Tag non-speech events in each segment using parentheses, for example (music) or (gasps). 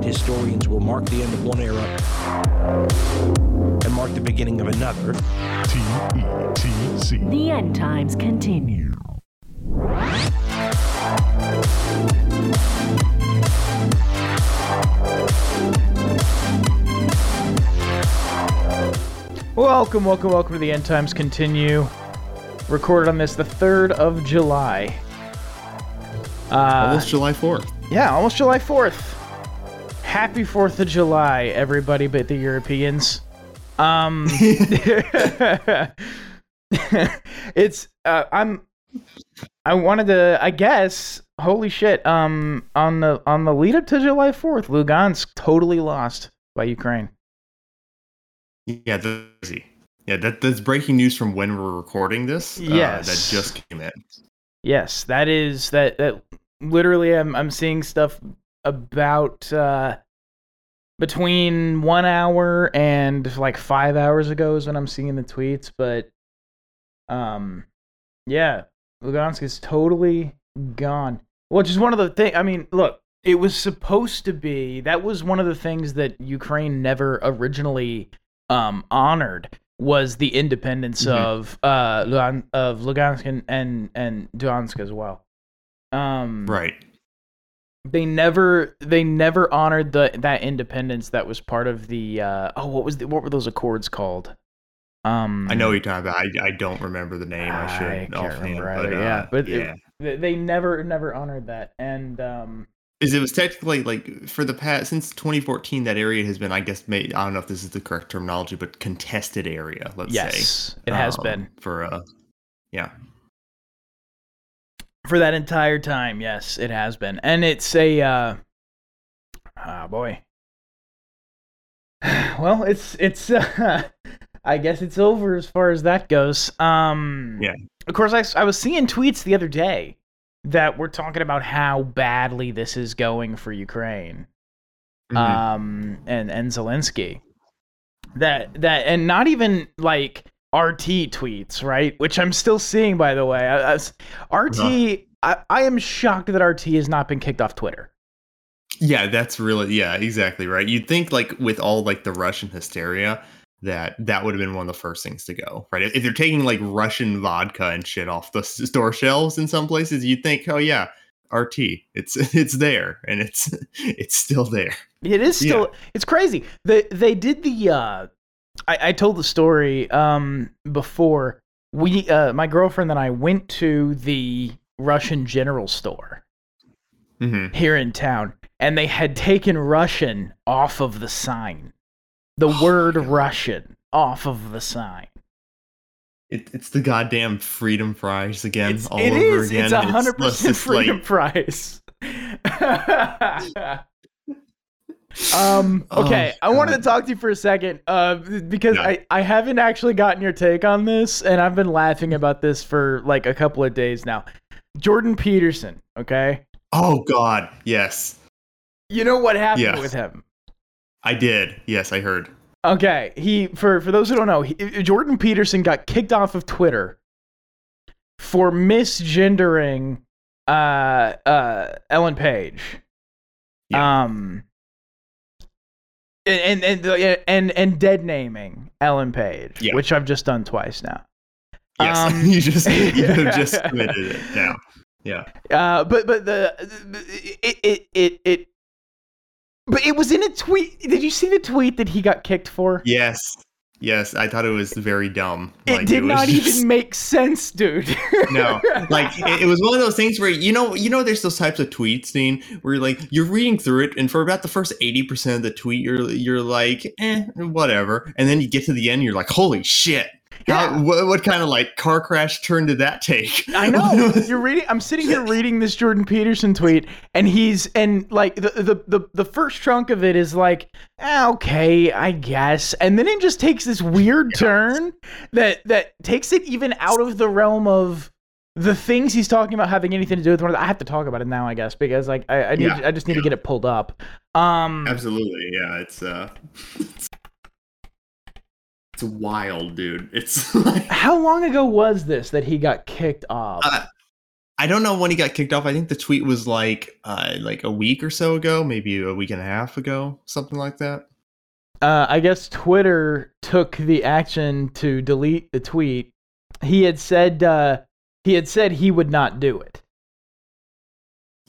that historians will mark the end of one era and mark the beginning of another. T-E-T-C. The end times continue. Welcome, welcome, welcome to the End Times Continue. Recorded on this the 3rd of July. Uh, Almost July 4th. yeah, almost July 4th. Happy 4th of July, everybody but the Europeans. Um (laughs) (laughs) It's uh I'm I wanted to I guess holy shit um on the on the lead up to July 4th Lugansk totally lost by Ukraine. Yeah, that's yeah, that, that's breaking news from when we're recording this. uh, Yes. that just came in. Yes, that is that that literally I'm I'm seeing stuff about uh between 1 hour and like 5 hours ago is when I'm seeing the tweets, but um yeah, Lugansk is totally gone. Which is one of the thing I mean, look, it was supposed to be that was one of the things that Ukraine never originally um honored was the independence Mhm. of uh Lugan- of Lugansk and and, and Donetsk as well. Um Right. They never they never honored the that independence that was part of the uh oh what was the, what were those accords called? Um I know you're talking about. I, I don't remember the name. I should I can't remember but, either, uh, yeah, but yeah. they, they never never honored that and um Is it was technically like for the past since 2014 that area has been I guess made I don't know if this is the correct terminology but contested area let's say yes, it has um, been. for uh yeah for that entire time. Yes it has been. And it's a uh ah boy. (sighs) Well it's it's uh, (laughs) i guess it's over as far as that goes. Um Yeah. of course I I was seeing tweets the other day that were talking about how badly this is going for ukraine Mhm. um and and zelensky. That that and not even like RT tweets, right? Which I'm still seeing, by the way. I, I RT, I, I am shocked that RT has not been kicked off Twitter. Yeah, that's really yeah, exactly right. You'd think like with all like the Russian hysteria that that would have been one of the first things to go, right? If they're taking like Russian vodka and shit off the store shelves in some places, you'd think, oh yeah, RT, it's (laughs) it's there and it's (laughs) it's still there. It is still, it's crazy. They they did the. uh I, I told the story um before. We, uh, my girlfriend and I went to the Russian general store hmm here in town, and they had taken Russian off of the sign. The Oh, word God. Russian off of the sign. It, it's the goddamn freedom fries again, It's, all it over is. again. It's a hundred percent freedom like- freedom (laughs) (laughs) um. Oh, Okay, I wanted to talk to you for a second, uh, because. I I haven't actually gotten your take on this, and I've been laughing about this for like a couple of days now. Jordan Peterson. Okay, Oh God, yes, you know what happened Yeah. with him. I did. Yes, I heard. Okay, he for for those who don't know, he, Jordan Peterson got kicked off of Twitter for misgendering uh uh Ellen Page. Yeah. Um and and and and, and dead naming Ellen Page, Yeah. which I've just done twice now. Yes, Um, (laughs) you just you (laughs) have just committed it now. Yeah. Uh, but but the it it it it. But it was in a tweet. Did you see the tweet that he got kicked for? Yes. Yes, I thought it was very dumb. It Like, did was not just- even make sense, dude. (laughs) No, like it, it was one of those things where you know, you know, there's those types of tweets, Dean, where you're like you're reading through it, and for about the first eighty percent of the tweet, you're you're like, eh, whatever, and then you get to the end, you're like, holy shit, Yeah. How, what, what kind of like car crash turn did that take? I know. (laughs) You're reading. I'm sitting here reading this Jordan Peterson tweet, and he's and like the the the, the first chunk of it is like, ah, okay, I guess, and then it just takes this weird turn that that takes it even out of the realm of the things he's talking about having anything to do with one. Of the, I have to talk about it now, I guess, because like I, I need Yeah. I just need to get it pulled up. Um, Absolutely, yeah. It's uh, (laughs) it's wild, dude. It's (laughs) like how long ago was this that he got kicked off? Uh, I don't know when he got kicked off. I think the tweet was like uh, like a week or so ago, maybe a week and a half ago, something like that. Uh, I guess Twitter took the action to delete the tweet. He had said uh, he had said he would not do it.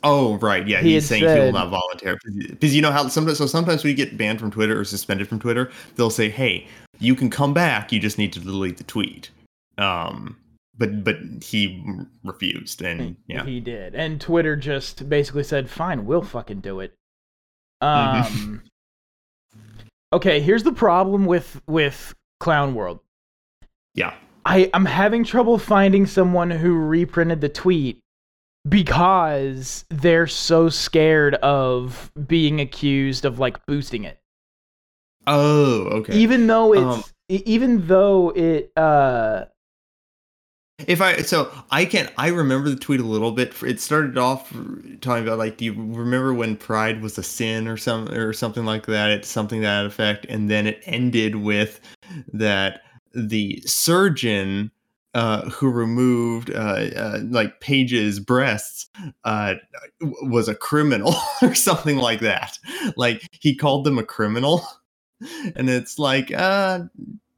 Oh right, yeah, He he's had saying he will not volunteer because you know how sometimes so sometimes we get banned from Twitter or suspended from Twitter, they'll say, "Hey, you can come back. You just need to delete the tweet." Um, but but he refused, and yeah, He did. And Twitter just basically said, fine, we'll fucking do it. Um, (laughs) okay, here's the problem with, with Clown World. yeah. I, I'm having trouble finding someone who reprinted the tweet because they're so scared of being accused of like boosting it. Oh, okay. Even though it's Um, even though it uh If I so I can I remember the tweet a little bit. It started off talking about like, do you remember when pride was a sin or some or something like that? It's something that effect, and then it ended with that the surgeon uh, who removed uh, uh, like Page's breasts uh, w- was a criminal (laughs) or something like that. Like he called them a criminal, (laughs) and it's like, uh,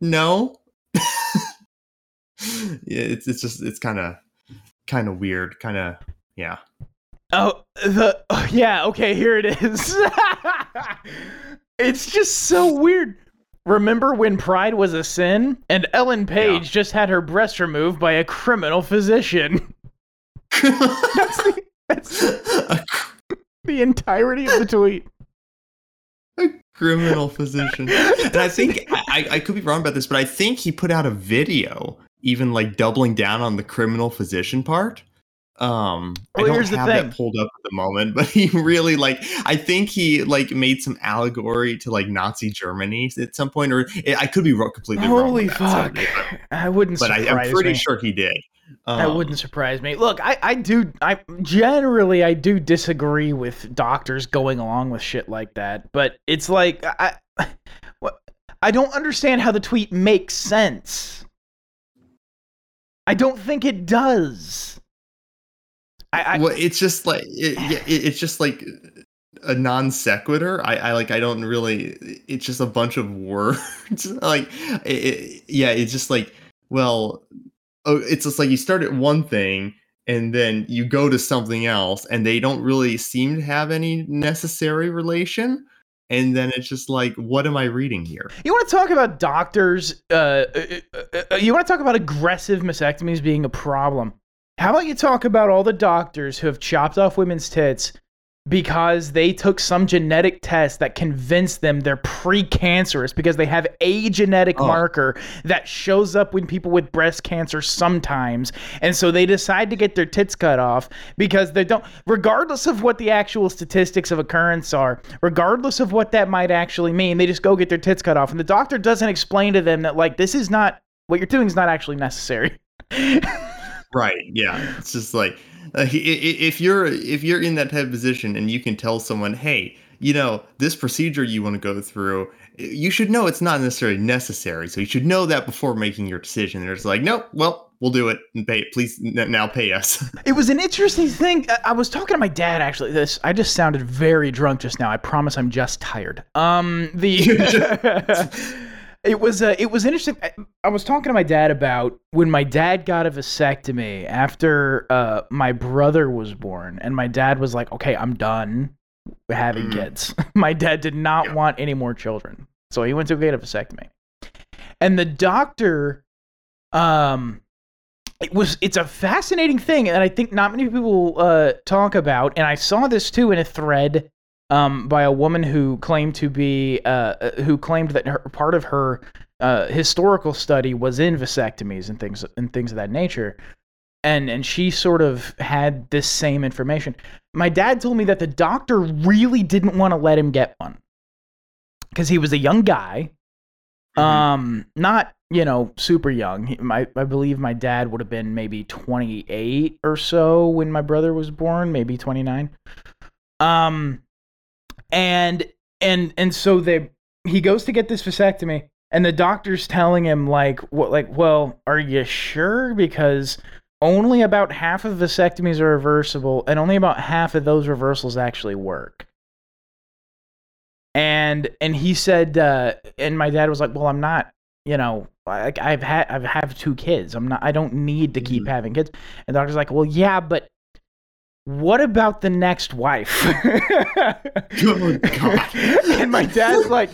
no. (laughs) yeah, it's it's just it's kind of kind of weird, kind of yeah. Oh, the oh, yeah. Okay, here it is. (laughs) it's just so weird. Remember when pride was a sin, and Ellen Page just had her breast removed by a criminal physician? That's the, that's a the entirety of the tweet. Criminal physician. And I think (laughs) I, I could be wrong about this, but I think he put out a video, even like doubling down on the criminal physician part. Um, I don't here's the have thing. that pulled up at the moment, (laughs) but he really like. I think he like made some allegory to like Nazi Germany at some point, or I could be wrong, completely wrong. Holy with that, fuck! so- I wouldn't but I, I'm pretty me. sure he did. That Um, wouldn't surprise me. Look, I, I do I generally I do disagree with doctors going along with shit like that, but it's like I (laughs) what I don't understand how the tweet makes sense. I don't think it does. I, I well, it's just like it, it, it's just like a non sequitur. I, I like I don't really. It's just a bunch of words. (laughs) like it- yeah, it's just like well, oh, it's just like you start at one thing and then you go to something else, and they don't really seem to have any necessary relation. And then it's just like, what am I reading here? You want to talk about doctors? Uh, uh, uh, uh, you want to talk about aggressive mastectomies being a problem? How about you talk about all the doctors who have chopped off women's tits because they took some genetic test that convinced them they're precancerous because they have a genetic Oh. marker that shows up when people with breast cancer sometimes. And so they decide to get their tits cut off because they don't, regardless of what the actual statistics of occurrence are, regardless of what that might actually mean, they just go get their tits cut off. And the doctor doesn't explain to them that, like, this is not, what you're doing is not actually necessary. (laughs) Right. Yeah. It's just like uh, if you're if you're in that type of position and you can tell someone, hey, you know, this procedure you want to go through, you should know it's not necessarily necessary. So you should know that before making your decision. And it's like, nope, well, we'll do it and pay. Please n- now pay us. (laughs) It was an interesting thing. I- I was talking to my dad actually. This I just sounded very drunk just now. I promise I'm just tired. Um the (laughs) (laughs) It was uh, it was interesting. I, I was talking to my dad about when my dad got a vasectomy after uh, my brother was born, and my dad was like, "Okay, I'm done having Mm. kids." (laughs) my dad did not Yeah. want any more children, so he went to get a vasectomy. And the doctor, um, it was it's a fascinating thing and i think not many people uh, talk about and i saw this too in a thread um, by a woman who claimed to be uh, uh, who claimed that her, part of her uh, historical study was in vasectomies and things and things of that nature and and she sort of had this same information my dad told me that the doctor really didn't want to let him get one because he was a young guy um, not you know super young. He, my I believe my dad would have been maybe 28 or so when my brother was born, maybe 29. Um, and and and so they he goes to get this vasectomy, and the doctor's telling him like what like well are you sure because only about half of vasectomies are reversible, and only about half of those reversals actually work. And and he said, uh, and my dad was like, "Well, I'm not, you know, like I've had I've have two kids. I'm not. I don't need to keep Mhm. having kids." And the doctor's like, "Well, yeah, but." What about the next wife? Oh, God. (laughs) and my dad's like,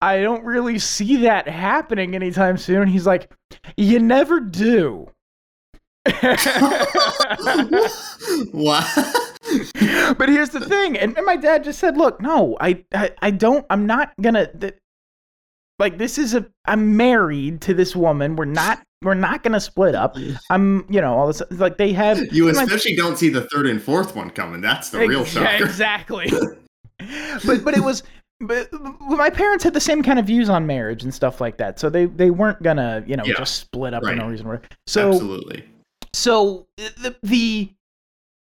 I don't really see that happening anytime soon. He's like, You never do. (laughs) what? but here's the thing, and, and my dad just said, "Look, no, I, I, I don't. I'm not gonna. Th- like, this is a. I'm married to this woman. We're not. We're not gonna split up. I'm. You know, all this. Like, they have. (laughs) You (laughs) especially don't see the third and fourth one coming. That's the real Ex- shocker. (laughs) Exactly. but but it was. But my parents had the same kind of views on marriage and stuff like that, so they they weren't gonna you know Yeah, just split up for no reason. So Absolutely. so uh, the the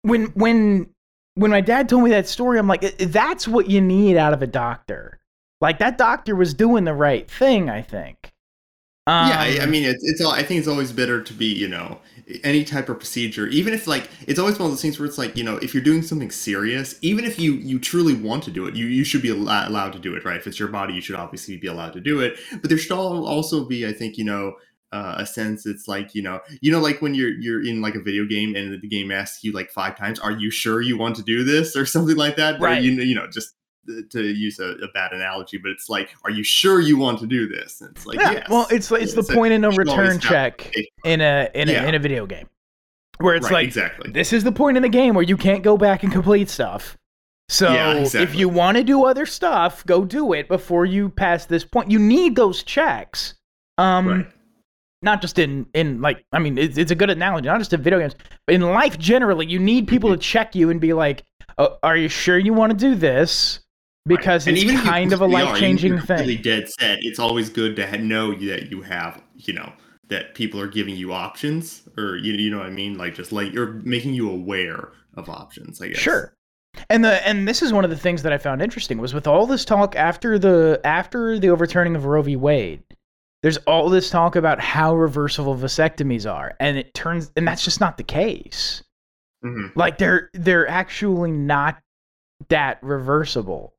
when when when my dad told me that story i'm like that's what you need out of a doctor like that doctor was doing the right thing i think um, yeah, I, I mean, it's, it's all. I think it's always better to be, you know, any type of procedure, even if like it's always one of those things where it's like, you know, if you're doing something serious, even if you you truly want to do it, you you should be allo- allowed to do it, right? If it's your body, you should obviously be allowed to do it. But there should al- also be, I think, you know. Uh, a sense it's like you know you know like when you're you're in like a video game and the game asks you like five times are you sure you want to do this or something like that Or, Right. you, know- you know just to use a, a bad analogy but it's like are you sure you want to do this? And it's like yeah, yes. well it's it's the point of no you should always return check in a in a Yeah. in a video game where it's right, like exactly. this is the point in the game where you can't go back and complete stuff. So Yeah, if you want to do other stuff go do it before you pass this point. You need those checks um right. not just in in like I mean it's, it's a good analogy not just in video games but in life generally you need people to check you and be like oh, are you sure you want to do this because And it's kind of a life changing thing. dead set it's always good to know that you have you know that people are giving you options or you, you know what i mean? Like just like you're making you aware of options i guess. Sure. And the and this is one of the things that I found interesting was with all this talk after the after the overturning of Roe v. Wade there's all this talk about how reversible vasectomies are and it turns and that's just not the case. Mhm. like they're they're actually not that reversible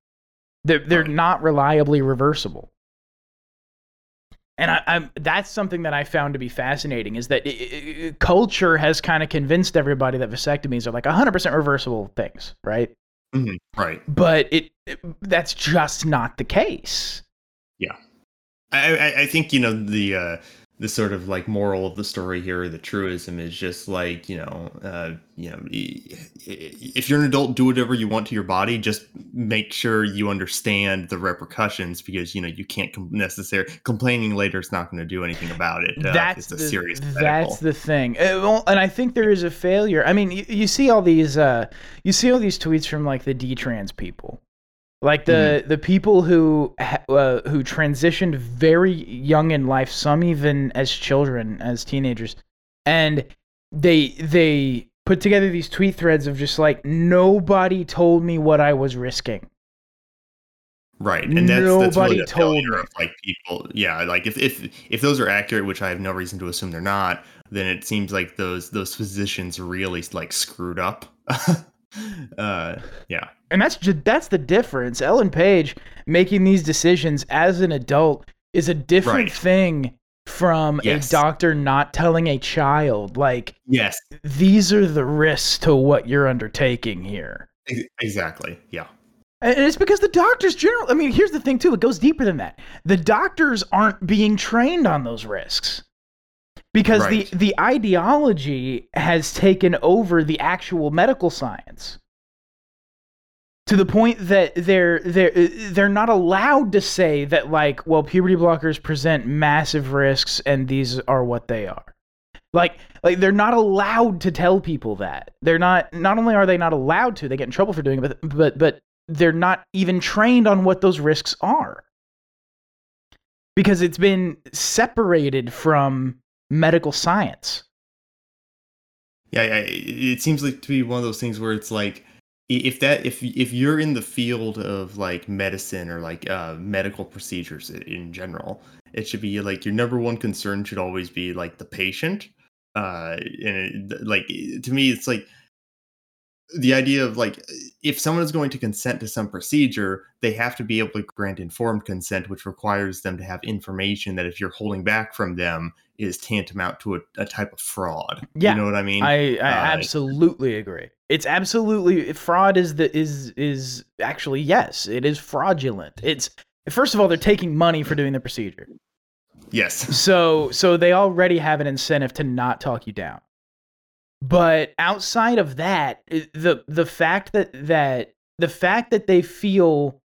they're, they're Right. not reliably reversible and I, I'm, that's something that I found to be fascinating is that i i i- culture has kind of convinced everybody that vasectomies are like 100% reversible things, right? Mhm. right But it, it that's just not the case. I, I I think you know the uh, the sort of like moral of the story here, the truism is just like you know, uh, you know, if you're an adult, do whatever you want to your body. Just make sure you understand the repercussions because you know you can't com- necessarily complaining later is not going to do anything about it. Uh, that's it's a the, serious. that's medical. the thing. Uh, well, and I think there is a failure. I mean, you, you see all these uh, you see all these tweets from like the D-trans people. Like the the people who uh, who transitioned very young in life, some even as children, as teenagers, and they they put together these tweet threads of just like nobody told me what I was risking. Right, and that's, that's Nobody really the told failure me. of like people. Yeah, like if if if those are accurate, which I have no reason to assume they're not, then it seems like those those physicians really like screwed up. (laughs) uh, yeah, And that's just that's the difference. Ellen Page making these decisions as an adult is a different Right. thing from Yes. a doctor not telling a child like yes, these are the risks to what you're undertaking here. exactly. Yeah, And it's because the doctors generally I mean, here's the thing too, it goes deeper than that. The doctors aren't being trained on those risks. Because Right. the the ideology has taken over the actual medical science. To the point that they're they're they're not allowed to say that like, well, puberty blockers present massive risks and these are what they are. Like like they're not allowed to tell people that. They're not not only are they not allowed to, they get in trouble for doing it, but but but they're not even trained on what those risks are. Because it's been separated from medical science. yeah. It seems like to be one of those things where it's like if that if if you're in the field of like medicine or like uh, medical procedures in general, it should be like your number one concern should always be like the patient uh and it, like to me it's like the idea of like if someone is going to consent to some procedure they have to be able to grant informed consent which requires them to have information that if you're holding back from them is tantamount to a, a type of fraud Yeah, you know what i mean I, I Uh, absolutely agree. It's absolutely fraud is the is is actually yes, it is fraudulent. It's first of all they're taking money for doing the procedure. yes So so they already have an incentive to not talk you down. But outside of that, the the fact that that the fact that they feel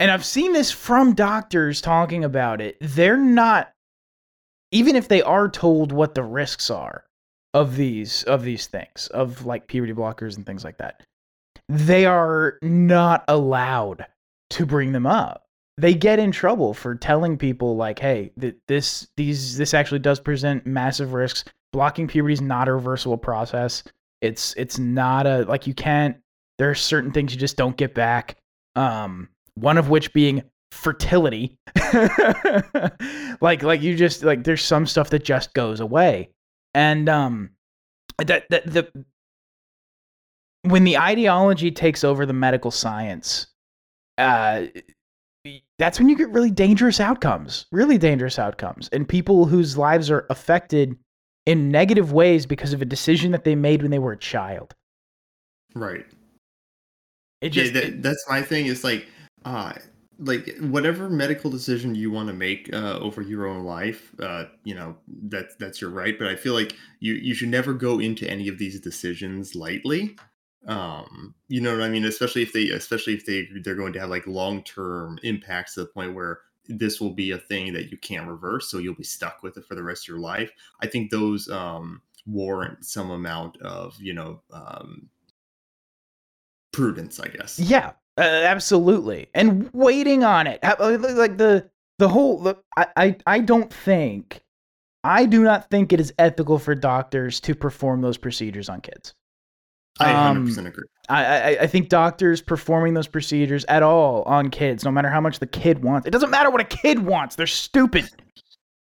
and I've seen this from doctors talking about it, they're not even if they are told what the risks are of these of these things, of like puberty blockers and things like that. They are not allowed to bring them up they get in trouble for telling people like hey th- this these this actually does present massive risks blocking puberty is not a reversible process it's it's not a like you can't there are certain things you just don't get back um one of which being fertility. (laughs) Like like you just like there's some stuff that just goes away. And um that that the when the ideology takes over the medical science uh that's when you get really dangerous outcomes, really dangerous outcomes, and people whose lives are affected in negative ways because of a decision that they made when they were a child. right. It just yeah, that, that's my thing is like uh like whatever medical decision you want to make uh, over your own life uh you know that's that's your right but i feel like you you should never go into any of these decisions lightly. Um you know what i mean? Especially if they especially if they they're going to have like long-term impacts to the point where this will be a thing that you can't reverse so you'll be stuck with it for the rest of your life. I think those um warrant some amount of you know um prudence i guess. Yeah, uh, absolutely, and waiting on it, uh, like the the whole. The, I, I I don't think, I do not think it is ethical for doctors to perform those procedures on kids. i Um, 100% agree I, I I think doctors performing those procedures at all on kids, no matter how much the kid wants, it doesn't matter what a kid wants. They're stupid.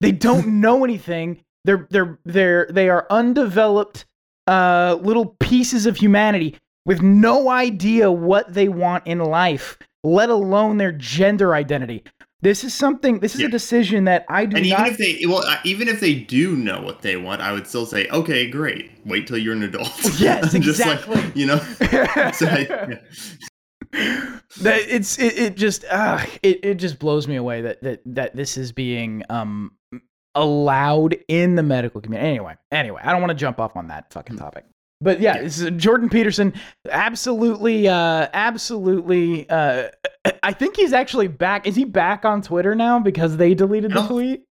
They don't (laughs) know anything. They're they're they're they are undeveloped uh, little pieces of humanity with no idea what they want in life, let alone their gender identity. This is something. This is Yeah. a decision that I do and not. even if they well even if they do know what they want i would still say okay great wait till you're an adult (laughs) Yes, (laughs) Just exactly. like, you know (laughs) so I- yeah. that it's it, it just uh, it, it just blows me away that that that this is being um allowed in the medical community anyway anyway i don't want to jump off on that fucking topic but yeah, Yeah. this is jordan peterson absolutely uh absolutely uh i think he's actually back. Is he back on twitter now because they deleted the tweet?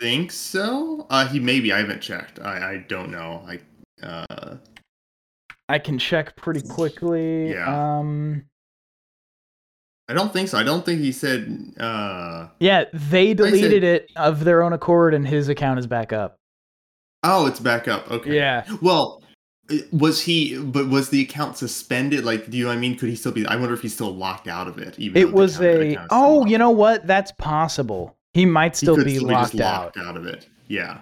think so. Uh he maybe i haven't checked. I i don't know. I uh i can check pretty quickly Yeah. um i don't think so. I don't think he said uh yeah they said- deleted it of their own accord and his account is back up. Oh it's back up. Okay. Yeah. Well was he but was the account suspended like do you know what i mean could he still be i wonder if he's still locked out of it even It was account- a oh, you know what? That's possible. He might He still could be just locked out. locked out of it yeah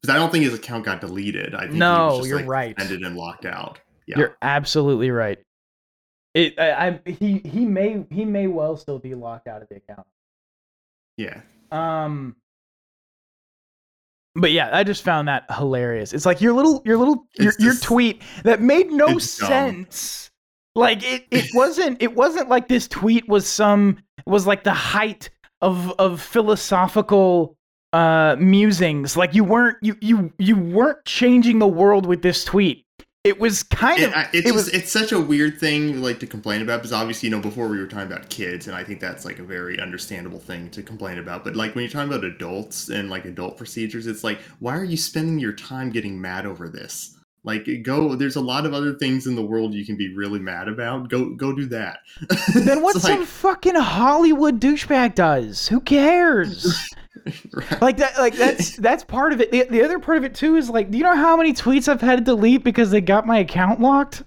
because i don't think his account got deleted i think he No, you're like, right. suspended and locked out yeah You're absolutely right. It I, I he he may he may well still be locked out of the account. yeah Um but yeah, I just found that hilarious. It's like your little your little your, It's your tweet that made no dumb. sense. Like it it (laughs) wasn't it wasn't like this tweet was some was like the height of of philosophical uh musings. Like you weren't you you you weren't changing the world with this tweet. It was kind it, of I- it's it just was it's such a weird thing like to complain about because obviously you know before we were talking about kids and I think that's like a very understandable thing to complain about but like when you're talking about adults and like adult procedures it's like why are you spending your time getting mad over this like go there's a lot of other things in the world you can be really mad about go go do that (laughs) then what It's some fucking Hollywood douchebag does? Who cares? (laughs) right. (laughs) like that like that's that's part of it the, the other part of it too is like do you know how many tweets i've had to delete because they got my account locked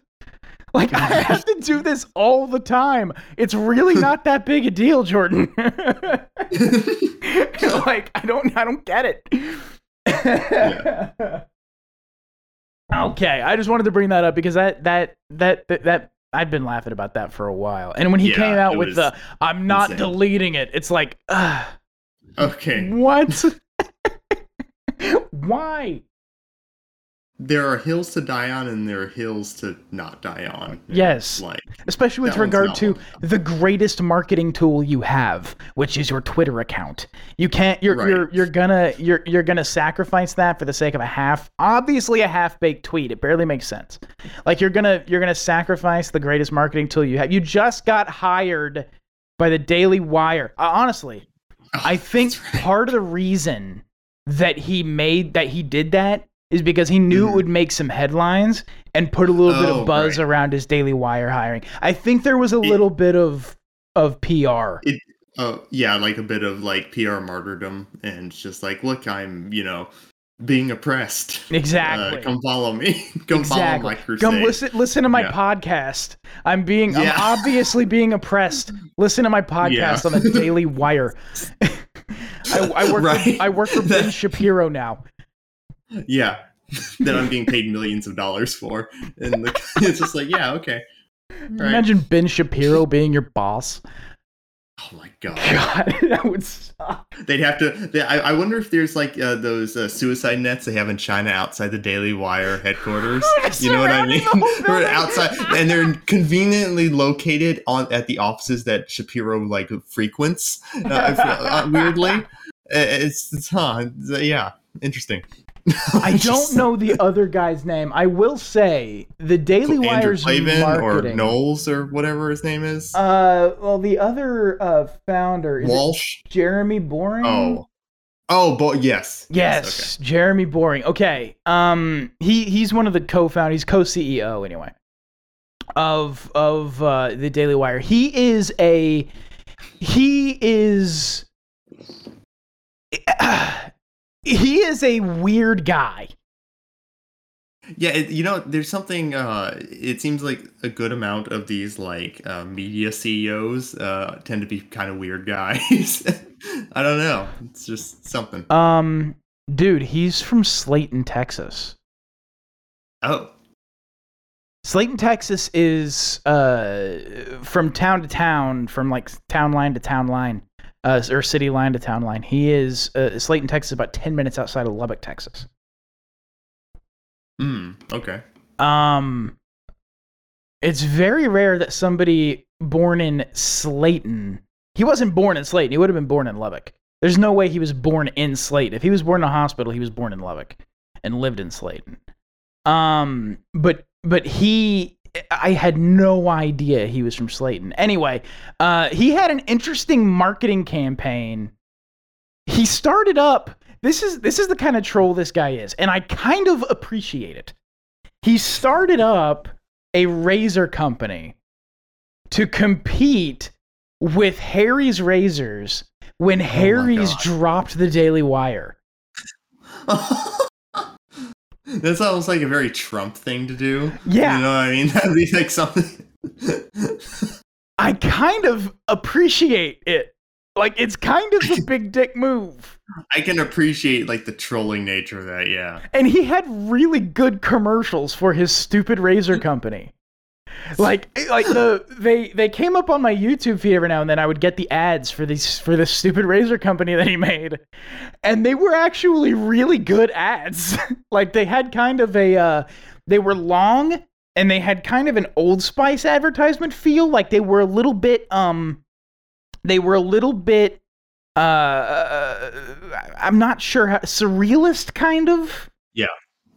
like i (laughs) have to do this all the time it's really not that big a deal jordan (laughs) like i don't i don't get it okay, I just wanted to bring that up because that that that that, that I've been laughing about that for a while. And when he Yeah, came out with the "I'm not insane. deleting it," it's like, ugh, Okay. what? (laughs) Why? There are hills to die on and there are hills to not die on. Yes. Like Especially with regard to the greatest marketing tool you have, which is your Twitter account. You can't. You're Right. you're you're gonna you're you're gonna sacrifice that for the sake of a half, obviously a half baked tweet. It barely makes sense. Like you're gonna you're gonna sacrifice the greatest marketing tool you have. You just got hired by the Daily Wire. Uh, honestly, I (laughs) think right. part of the reason that he made that he did that is because he knew it Mhm. would make some headlines and put a little bit Oh, of buzz right. around his Daily Wire hiring. I think there was a It- little bit of of PR. Oh yeah, like a bit of like PR martyrdom, and just like, look, I'm you know being oppressed. Exactly. Uh, come follow me. (laughs) come follow my crusade. Come listen listen to my Yeah. podcast. I'm being Yeah. I'm obviously being oppressed. Listen to my (laughs) podcast Yeah. on the Daily Wire. (laughs) I, I work Right. for, I work for Ben Shapiro now. Yeah, that I'm being paid millions of dollars for, and the, it's just like, yeah, okay. Right. Imagine Ben Shapiro being your boss. Oh my god. (laughs) God, (laughs) that would suck. They'd have to. They, I, I wonder if there's like uh, those uh, suicide nets they have in China outside the Daily Wire headquarters. (laughs) you know what I mean? Surrounding the Or outside, and they're conveniently located on at the offices that Shapiro like frequents. Uh, uh, weirdly, it's, it's huh? it's, uh, yeah, interesting. (laughs) I don't know the other guy's name. I will say the Daily Andrew Wire's Klavan or. Knowles or whatever his name is. Uh, well, the other uh founder is Walsh. Jeremy Boring. Oh, oh, but yes, Yes, Jeremy Boring. Okay. Um he he's one of the co-founders, he's co-CEO anyway. Of of uh the Daily Wire. He is a he is (clears throat) he is a weird guy. Yeah, it, you know, there's something. Uh, it seems like a good amount of these like uh, media CEOs uh, tend to be kind of weird guys. (laughs) I don't know. It's just something. Um dude, he's from Slaton, Texas. Oh, Slaton, Texas is uh from town to town, from like town line to town line, uh, or city line to town line. He is uh, Slaton, Texas, about ten minutes outside of Lubbock, Texas. hmm. Okay. Um, it's very rare that somebody born in Slaton. He wasn't born in Slaton. He would have been born in Lubbock. There's no way he was born in Slaton. If he was born in a hospital, he was born in Lubbock and lived in Slaton. Um, but but he, I had no idea he was from Slaton. Anyway, uh, he had an interesting marketing campaign. He started up. This is this is the kind of troll this guy is, and I kind of appreciate it. He started up a razor company to compete with Harry's razors when Harry's God. dropped the Daily Wire. (laughs) That's almost like a very Trump thing to do. Yeah. You know what I mean? (laughs) That'd be like something. I kind of appreciate it. Like it's kind of a big dick move. I can appreciate like the trolling nature of that. Yeah. And he had really good commercials for his stupid razor company. (laughs) Like like the they they came up on my YouTube feed every now and then. I would get the ads for these for this stupid razor company (laughs) that he made. And they were actually really good ads. (laughs) like they had kind of a uh they were long and they had kind of an old spice advertisement feel like they were a little bit um they were a little bit uh i'm not sure how surrealist kind of Yeah.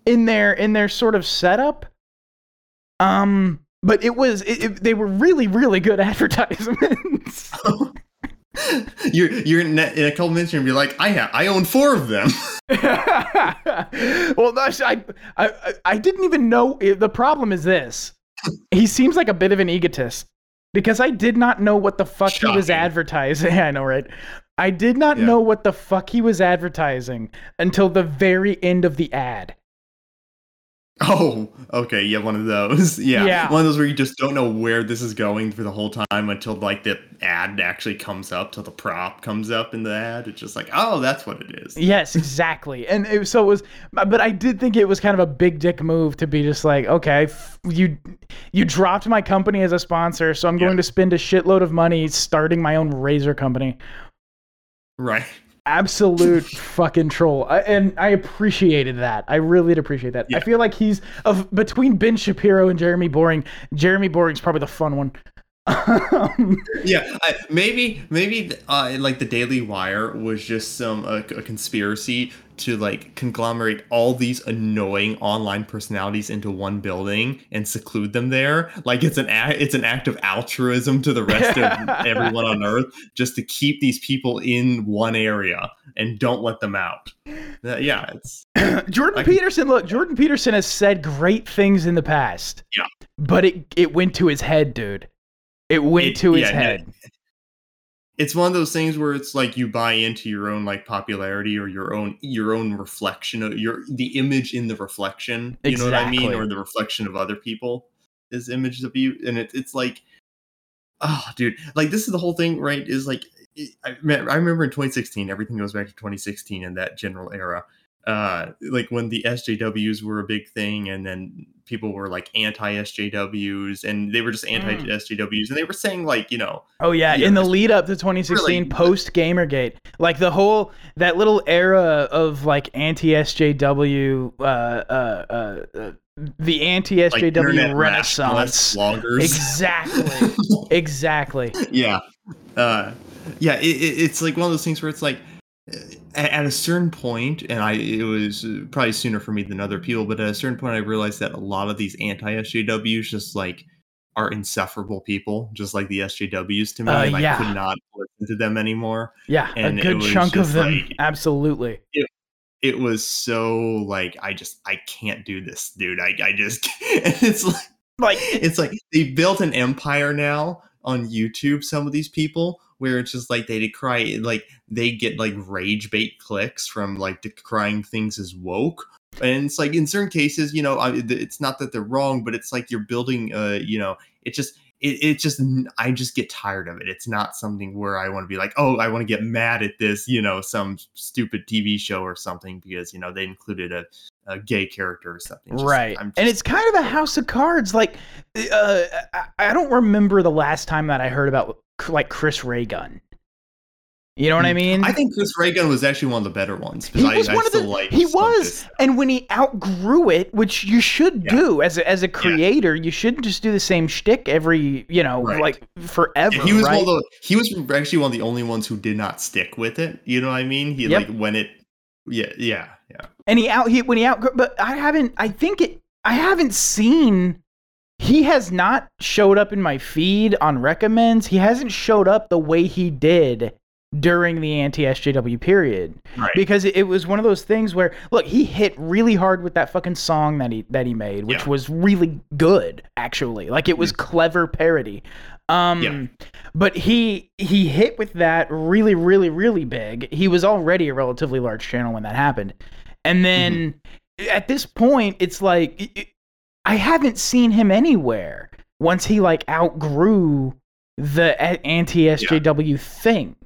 in their in their sort of setup um but it was it, it- they were really really good (laughs) advertisements. (laughs) You're you're in a in a couple minutes you're gonna be like, I have I own four of them. (laughs) well I, I I- didn't even know eh, the problem is this. He seems like a bit of an egotist because i did not know what the fuck he was advertising. Yeah i know right? I did not Yeah. know what the fuck he was advertising until the very end of the ad Oh, okay, yeah, one of those. (laughs) Yeah. Yeah. One of those where you just don't know where this is going for the whole time until like the ad actually comes up, till the prop comes up in the ad. It's just like, oh, that's what it is. Yes, exactly. And it, so it was, uh, but I did think it was kind of a big dick move to be just like, okay, f- you you dropped my company as a sponsor, so I'm going Yeah. to spend a shitload of money starting my own razor company. Right. Absolute (laughs) fucking troll, I, and I appreciated that. I really did appreciate that. I feel like he's of between Ben Shapiro and Jeremy Boring. Jeremy Boring's probably the fun one. (laughs) Yeah, I, maybe maybe uh, like the Daily Wire was just some uh, a conspiracy to like conglomerate all these annoying online personalities into one building and seclude them there. Like it's an act, it's an act of altruism to the rest of (laughs) everyone on Earth, just to keep these people in one area and don't let them out. Uh, yeah, it's (clears throat) Jordan Peterson, look, Jordan Peterson has said great things in the past. Yeah. But it it went to his head, dude. It went It- to his yeah, head. It's one of those things where it's like you buy into your own like popularity or your own your own reflection of your the image in the reflection you know what i mean or the reflection of other people is images of you and it, it's like oh dude like this is the whole thing right is like I, I remember in 2016 everything goes back to 2016 and that general era uh like when the sjws were a big thing and then people were like anti sjws and they were just anti sjws and they were saying like you know Oh yeah, in the lead up to 2016 really- post Gamergate, like the whole that little era of like anti SJW, uh, uh, uh, the anti SJW internet renaissance. bloggers. Exactly, (laughs) exactly. yeah, uh, yeah. It, it, it's like one of those things where it's like at a certain point, and I it was uh, probably sooner for me than other people, but at a certain point, I realized that a lot of these anti SJWs just like are insufferable people, just like the SJWs to me, Uh, and yeah. I could not listen to them anymore. Yeah, And a good chunk of them. like- Absolutely. It was so like I just I can't do this, dude. I I just (laughs) and it's like. Like it's like they built an empire now on YouTube. Some of these people, where it's just like they decry, like they get like rage bait clicks from like decrying things as woke. And it's like in certain cases, you know, it's not that they're wrong, but it's like you're building, uh, you know, it just, it, it just, I just get tired of it. It's not something where I want to be like, oh, I want to get mad at this, you know, some stupid TV show or something because you know they included a, a gay character or something. Just- right I'm and it's kind of a house of cards like uh I, I don't remember the last time that i heard about like Chris Ray Gun you know what i mean Hmm. I think Chris Ray Gun was actually one of the better ones. he was I one of the like he some of his was stuff. and when he outgrew it which you should Yeah. do as a, as a creator you shouldn't just do the same shtick every you know Right. like forever Yeah, he was right? one of the he was actually one of the only ones who did not stick with it. You know what I mean? He Yep. like when it yeah, yeah, yeah. and he out he when he outgrew but i haven't i think it i haven't seen he has not showed up in my feed on recommends he hasn't showed up the way he did during the anti-sjw period Right. because it, it was one of those things where look he hit really hard with that fucking song that he that he made which Yeah. was really good actually like it was clever parody um Yeah. but he he hit with that really really really big he was already a relatively large channel when that happened and then Mm-hmm. at this point it's like it- i haven't seen him anywhere once he like outgrew the anti-sjw thing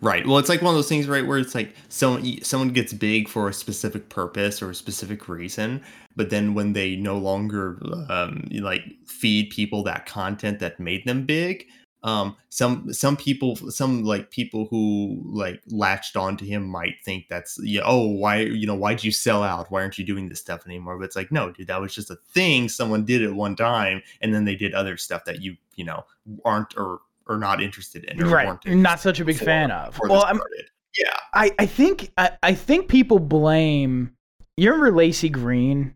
Right. Well, it's like one of those things, right, where it's like someone someone gets big for a specific purpose or a specific reason, but then when they no longer um, like feed people that content that made them big, um, some some people, some like people who like latched onto him might think that's yeah, oh, why you know why'd you sell out? Why aren't you doing this stuff anymore? But it's like no, dude, that was just a thing someone did at one time, and then they did other stuff that you you know aren't or or not interested in, or right not such a big before- fan of well I'm. Yeah. I, I think I, I think people blame you remember Laci Green?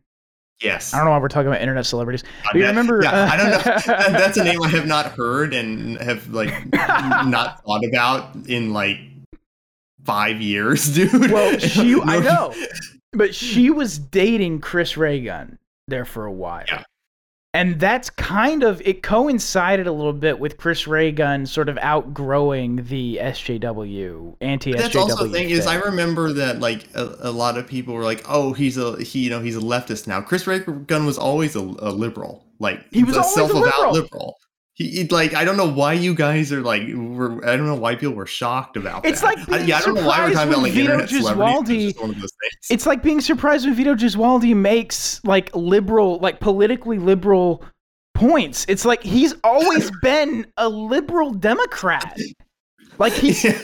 Yes. I don't know why we're talking about internet celebrities. Uh, But you remember Yeah, I don't know. uh, That's a name I have not (laughs) heard and have like (laughs) not thought about in like five years, (laughs) dude. Well, she I know. But she was dating Chris Ray Gun there for a while. Yeah. And that's kind of it coincided a little bit with Chris Ray Gun sort of outgrowing the SJW anti SJW. That's also the thing is I remember that like a, a, lot of people were like, oh, he's a he you know he's a leftist now. Chris Ray Gun was always a, a liberal, like he was a self-avowed liberal. liberal. He, like I don't know why you guys are like were I don't know why people were shocked about it's that. like I, yeah I don't know why we're talking about like Vito internet Gesualdi, celebrities. It's like being surprised when Vito Gesualdi makes like liberal like politically liberal points. It's like he's always (laughs) been a liberal Democrat. Like he's yeah.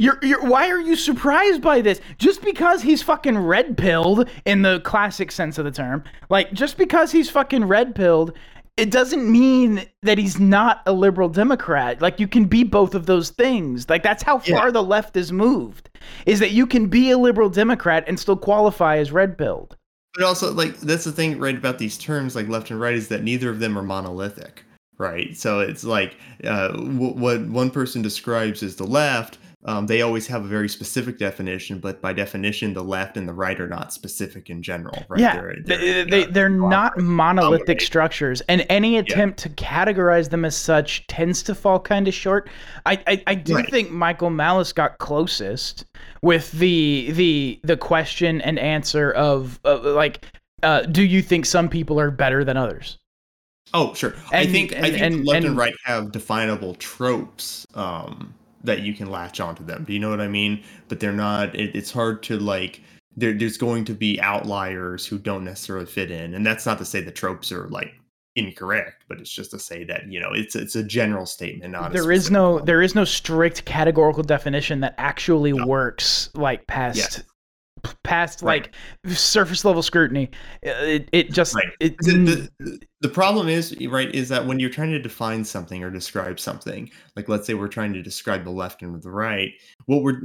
You're, you're, why are you surprised by this? Just because he's fucking red pilled in the classic sense of the term, like just because he's fucking red pilled it doesn't mean that he's not a liberal Democrat. Like you can be both of those things. Like that's how far yeah. the left has moved. Is that you can be a liberal Democrat and still qualify as red pilled. But also, like that's the thing, right, about these terms, like left and right, is that neither of them are monolithic, right? So it's like uh, w- what one person describes as the left um, they always have a very specific definition, but by definition, the left and the right are not specific in general. Right? Yeah, they're, they're, they, they're not monolithic structures, and any attempt yeah. to categorize them as such tends to fall kind of short. I I, I do right. think Michael Malice got closest with the the the question and answer of uh, like, uh, do you think some people are better than others? Oh, sure. And, I think and, I think and, left and, right have definable tropes. Um, that you can latch onto them. Do you know what I mean? But they're not. It, it's hard to like. There, there's going to be outliers who don't necessarily fit in, and that's not to say the tropes are like incorrect, but it's just to say that you know it's it's a general statement. Not there is no one. there is no strict categorical definition that actually no. works like past yes past right. like surface level scrutiny. It, it just right. it, the, the, the, problem is right is that when you're trying to define something or describe something, like let's say we're trying to describe the left and the right, what we're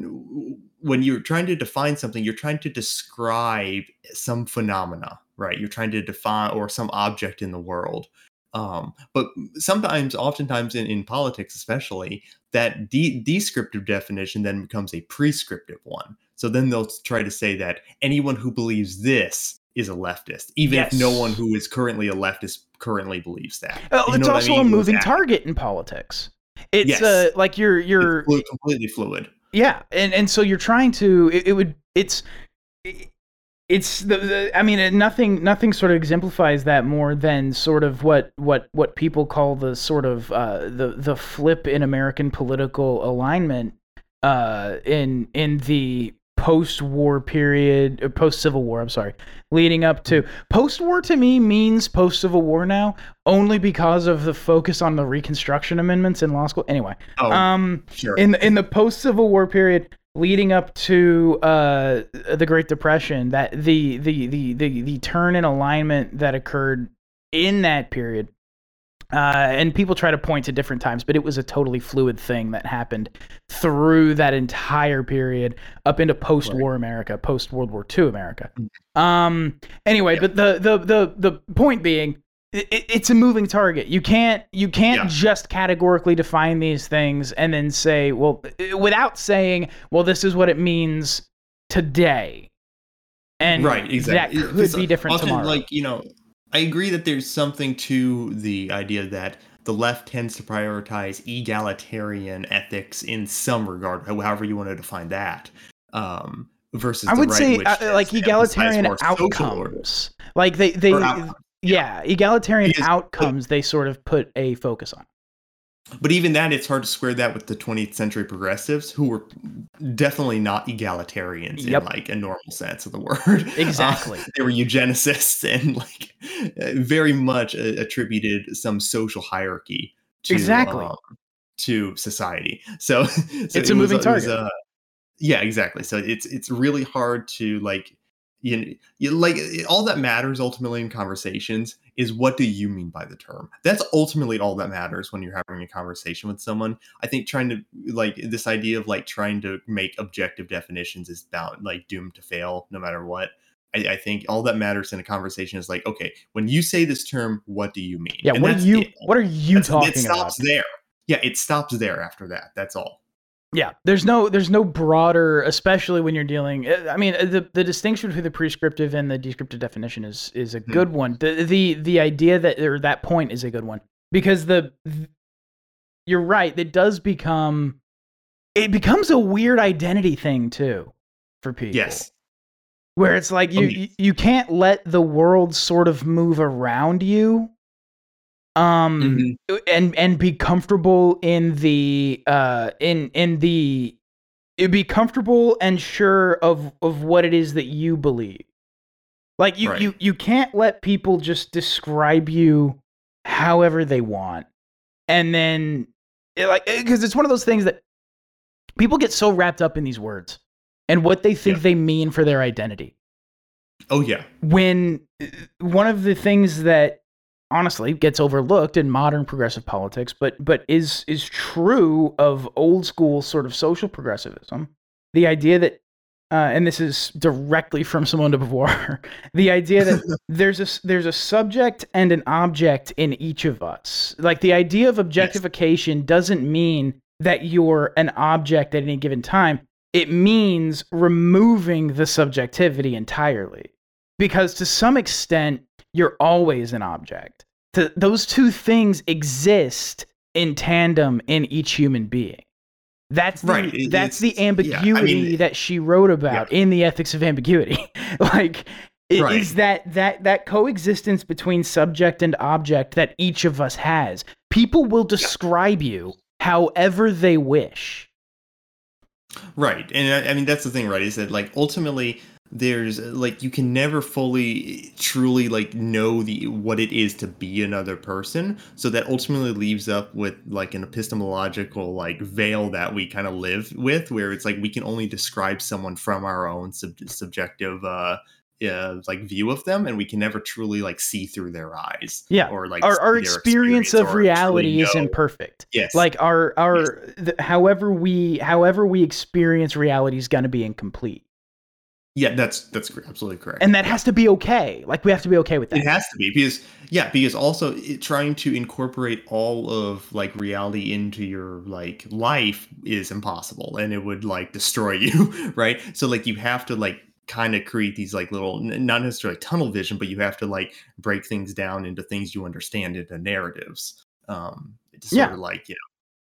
when you're trying to define something, you're trying to describe some phenomena, right? You're trying to define or some object in the world. Um, but sometimes, oftentimes in, in politics, especially, that de- descriptive definition then becomes a prescriptive one. So then they'll try to say that anyone who believes this is a leftist, even yes. if no one who is currently a leftist currently believes that. Uh, it's also I mean? a moving target in politics. It's yes. uh, like you're you're it's completely fluid. Yeah, and and so you're trying to it, it would it's it's the, the, I mean nothing nothing sort of exemplifies that more than sort of what what what people call the sort of uh, the the flip in American political alignment uh, in in the post-war period, uh, post-civil war. I'm sorry, leading up to post-war to me means post-civil war now, only because of the focus on the Reconstruction amendments in law school. Anyway, oh, um, sure. In in the post-civil war period, leading up to uh, the Great Depression, that the, the the the the turn in alignment that occurred in that period uh, and people try to point to different times, but it was a totally fluid thing that happened through that entire period up into post-war right. America, post-World War II America. Mm. Um. Anyway, yeah. but the the the the point being, it, it's a moving target. You can't you can't yeah. just categorically define these things and then say, well, without saying, well, this is what it means today. And right, exactly. That could be different often, tomorrow. Like you know, I agree that there's something to the idea that the left tends to prioritize egalitarian ethics in some regard, however you want to define that. Um, versus I would right, say uh, like egalitarian outcomes. Like they they yeah, egalitarian outcomes they sort of put a focus on. But even that, it's hard to square that with the 20th century progressives, who were definitely not egalitarians yep. in like a normal sense of the word. (laughs) Exactly, uh, they were eugenicists (laughs) and like very much uh, attributed some social hierarchy to exactly um, to society. So, (laughs) so it's it a moving was, target. Was, uh, yeah, exactly. So it's it's really hard to like you, know, you like all that matters ultimately in conversations is what do you mean by the term? That's ultimately all that matters when you're having a conversation with someone. I think trying to like this idea of like trying to make objective definitions is about like doomed to fail no matter what. I, I, think all that matters in a conversation is like okay when you say this term what do you mean? Yeah and what are you it. what are you that's, talking it stops about? there. Yeah it stops there after that. That's all Yeah, there's no there's no broader, especially when you're dealing. uh, I mean, uh, the the distinction between the prescriptive and the descriptive definition is is a Hmm. good one. The the the idea that or that point is a good one because the you're right. It does become it becomes a weird identity thing too for people. Yes. where it's like you yes. you can't let the world sort of move around you um Mhm. and and be comfortable in the uh in in the it be comfortable and sure of of what it is that you believe like you Right. you you can't let people just describe you however they want and then it, like because it's one of those things that people get so wrapped up in these words and what they think Yeah. they mean for their identity Oh yeah. when uh, one of the things that honestly gets overlooked in modern progressive politics but but is is true of old school sort of social progressivism the idea that uh, and this is directly from Simone de Beauvoir. (laughs) The idea that (laughs) there's a there's a subject and an object in each of us. Like the idea of objectification doesn't mean that you're an object at any given time. It means removing the subjectivity entirely because to some extent you're always an object Th- those two things exist in tandem in each human being that's the, Right, it- that's the it's- yeah, I mean, ambiguity that she wrote about in the ethics of ambiguity (laughs) like it is Right. that that that coexistence between subject and object that each of us has people will describe you however they wish Right. And I, I mean that's the thing, right? Is that like ultimately there's like you can never fully truly like know the what it is to be another person. So that ultimately leaves up with like an epistemological like veil that we kind of live with where it's like we can only describe someone from our own sub- subjective uh uh, like view of them and we can never truly like see through their eyes Yeah. or like our, our their experience of reality is imperfect. Yes. Like our our the, however we however we experience reality is going to be incomplete yeah that's that's absolutely correct and that has to be okay like we have to be okay with that It has to be because yeah, because also it, trying to incorporate all of like reality into your like life is impossible, and it would like destroy (laughs) you, right? So like you have to like kind of create these like little not necessarily tunnel vision, but you have to like break things down into things you understand into narratives. Um, to sort Yeah. of like you know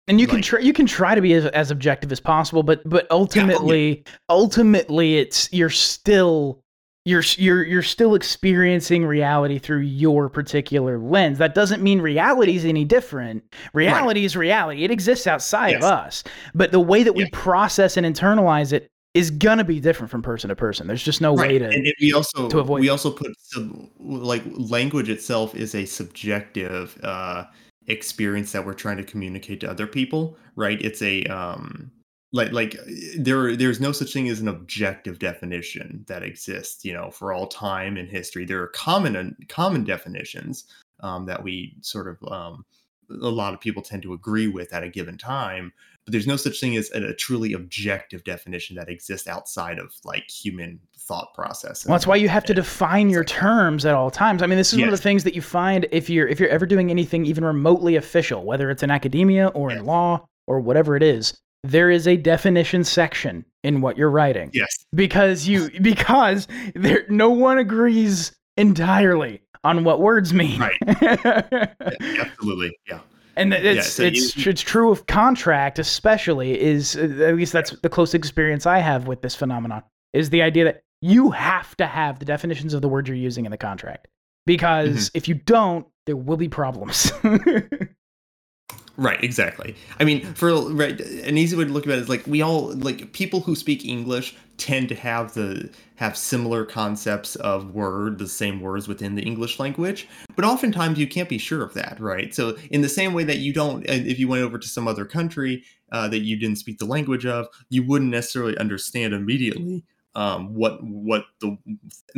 and you can try you can try to be as, as objective as possible but but ultimately ultimately it's you're still you're you're you're still experiencing reality through your particular lens. That doesn't mean reality is any different. Reality is reality. It exists outside of us. But the way that we Yeah. process and internalize it is gonna be different from person to person. There's just no way to and it- we also to avoid we also put sub, like language itself is a subjective uh experience that we're trying to communicate to other people right? It's a um like like there there's no such thing as an objective definition that exists you know for all time in history. There are common common definitions um that we sort of um a lot of people tend to agree with at a given time but there's no such thing as a, a truly objective definition that exists outside of like human thought process Well, that's why you have to define your terms at all times. I mean, this is one of the things that you find if you're if you're ever doing anything even remotely official, whether it's in academia or in law or whatever it is. There is a definition section in what you're writing. Yes. Because you (laughs) because there no one agrees entirely on what words mean. Right. (laughs) Yeah, absolutely. Yeah. And it's so you- it's it's true of contract, especially is uh, at least that's the closest experience I have with this phenomenon is the idea that you have to have the definitions of the word you're using in the contract because Mm-hmm. if you don't, there will be problems. (laughs) Right, exactly. I mean, for right, an easy way to look at it is like we all like people who speak English tend to have the have similar concepts of word, the same words within the English language, but oftentimes you can't be sure of that, right? So, in the same way that you don't, if you went over to some other country uh, that you didn't speak the language of, you wouldn't necessarily understand immediately um, what what the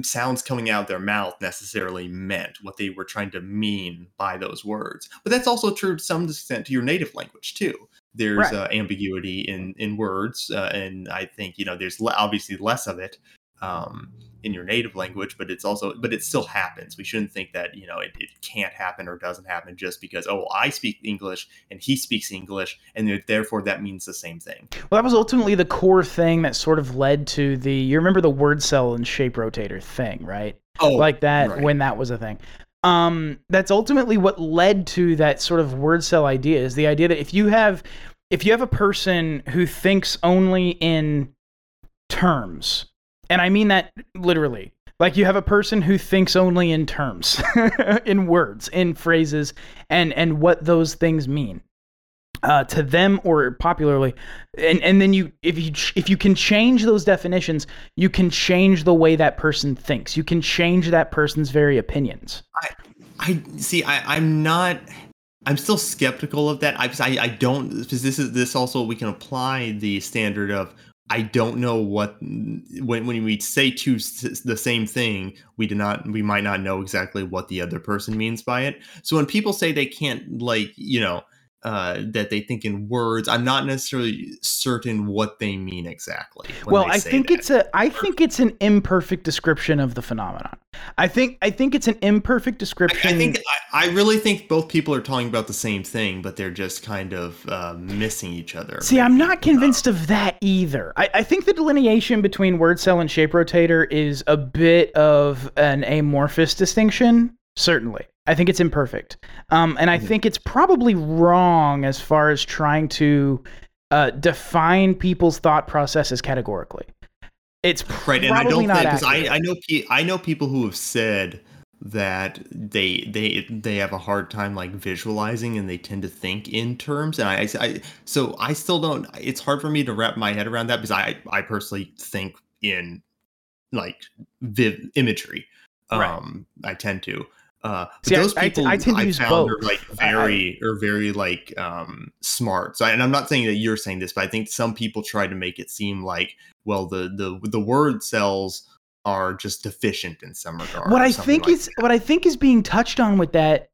sounds coming out of their mouth necessarily meant, what they were trying to mean by those words. But that's also true to some extent to your native language too. There's Right. uh, ambiguity in in words, uh, and I think you know there's obviously less of it um, in your native language, but it's also but it still happens. We shouldn't think that you know it, it can't happen or doesn't happen just because oh I speak English and he speaks English and therefore that means the same thing. Well, that was ultimately the core thing that sort of led to the you remember the word cell and shape rotator thing, right? Oh, like that right. when that was a thing. Um, that's ultimately what led to that sort of word cell idea is the idea that if you have if you have a person who thinks only in terms, and I mean that literally, like you have a person who thinks only in terms, (laughs) in words, in phrases, and and what those things mean. Uh, to them or popularly and and then you if you if you can change those definitions you can change the way that person thinks you can change that person's very opinions I see. I, I'm not. I'm still skeptical of that. I, I, I don't because this is this also we can apply the standard of I don't know what when when we say two the same thing we do not we might not know exactly what the other person means by it. So when people say they can't like you know uh, that they think in words, I'm not necessarily certain what they mean exactly. well i think that. it's a i think it's an imperfect description of the phenomenon i think i think it's an imperfect description I think I, I really think both people are talking about the same thing, but they're just kind of uh, missing each other. See, I'm not convinced of that either. I, I think the delineation between word cell and shape rotator is a bit of an amorphous distinction, certainly. I think it's imperfect. Um, and I Mhm. think it's probably wrong as far as trying to uh, define people's thought processes categorically. It's right and i don't think because I. I know i know people who have said that they they they have a hard time like visualizing and they tend to think in terms and I, I so i still don't it's hard for me to wrap my head around that because i i personally think in like viv imagery Right. um i tend to uh See, those I people I tend to use found are like I- I- very or very like um smart so and i'm not saying that you're saying this but i think some people try to make it seem like well the the the word cells are just deficient in some regard what I think like is what I think is being touched on with that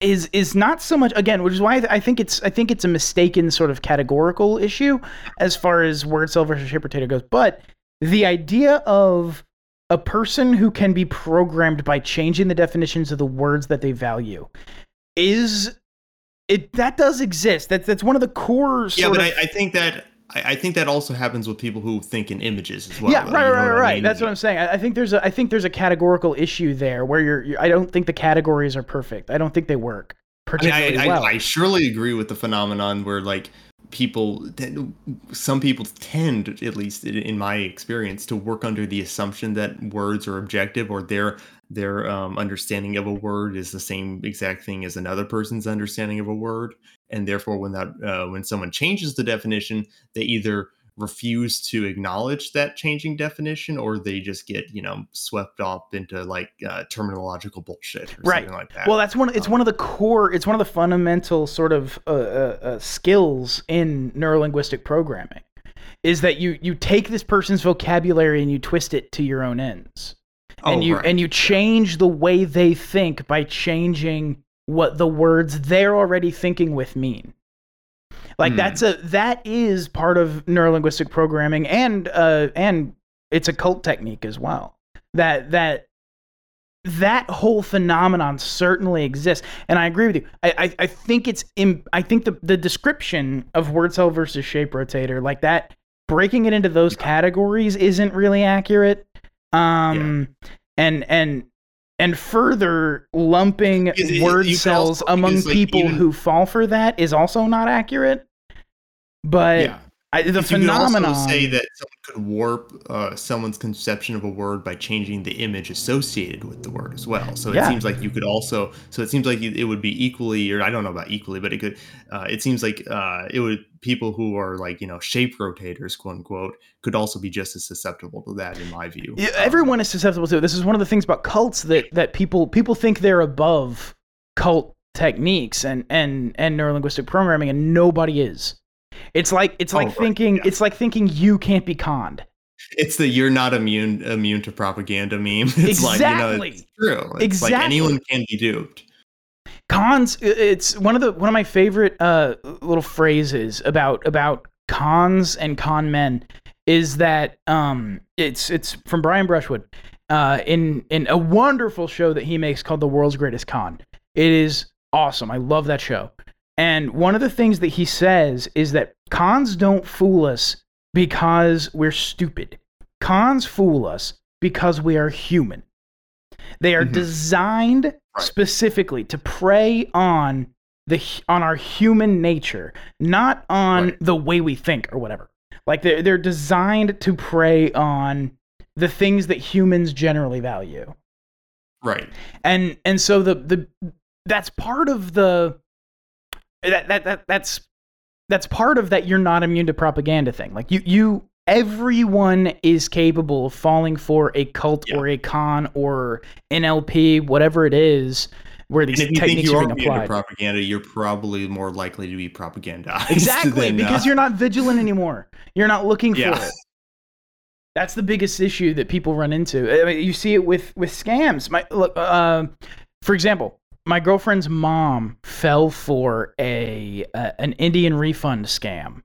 is is not so much again, which is why I, th- I think it's I think it's a mistaken sort of categorical issue as far as word cell versus shape potato goes. But the idea of a person who can be programmed by changing the definitions of the words that they value is it that does exist. That's that's one of the core yeah but of I, I think that I, I think that also happens with people who think in images as well yeah, right, right, I right. mean? That's what I'm saying. I, I think there's a I think there's a categorical issue there where you're, you're I don't think the categories are perfect. I don't think they work particularly I, I, well. I surely agree with the phenomenon where like people some people tend at least in- my experience to work under the assumption that words are objective or their their um, understanding of a word is the same exact thing as another person's understanding of a word. And therefore when that uh, when someone changes the definition they either refuse to acknowledge that changing definition or they just get you know swept off into like uh, terminological bullshit or Right. something like that well, that's one. It's Um, one of the core. It's one of the fundamental sort of uh, uh, uh, skills in neurolinguistic programming, is that you you take this person's vocabulary and you twist it to your own ends, and Oh, you right. and you change the way they think by changing what the words they're already thinking with mean. Like Hmm. that's a that is part of neurolinguistic programming and uh and it's a cult technique as well. That that that whole phenomenon certainly exists. And i agree with you. I i, I think it's in i think the, the description of word cell versus shape rotator like that breaking it into those categories isn't really accurate. Um and and and further lumping it- word can cells among like, people even- who fall for that is also not accurate. But yeah I, the Because you can phenomenon also say that someone could warp uh, someone's conception of a word by changing the image associated with the word as well. So it Yeah. seems like you could also. So it seems like it would be equally, or I don't know about equally, but it could. Uh, it seems like uh, it would people who are like you know shape rotators, quote unquote, could also be just as susceptible to that, in my view. Yeah, Um, everyone is susceptible to it. This is one of the things about cults that that people people think they're above cult techniques and and and neurolinguistic programming, and nobody is. It's like it's Oh, like right, thinking yeah. it's like thinking you can't be conned. it's the you're not immune immune to propaganda meme. (laughs) It's like you know, Exactly. it's true. It's Exactly. like anyone can be duped. Cons. It's one of the one of my favorite uh, little phrases about about cons and con men is that um it's it's from Brian Brushwood, uh, in in a wonderful show that he makes called The World's Greatest Con. It is awesome. I love that show. And one of the things that he says is that cons don't fool us because we're stupid. Cons fool us because we are human. They are Mhm. designed Right. specifically to prey on the on our human nature, not on Right. the way we think or whatever. Like they're they're designed to prey on the things that humans generally value Right. and and so the the that's part of the that, that that that's that's part of that you're not immune to propaganda thing like you you everyone is capable of falling for a cult Yeah. or a con or NLP whatever it is where these And if you think techniques you are are being applied propaganda, you're probably more likely to be propagandized. (laughs) exactly than, because uh, you're not vigilant anymore you're not looking Yeah. for it that's the biggest issue that people run into I mean, you see it with with scams my look uh, for example my girlfriend's mom fell for a uh, an indian refund scam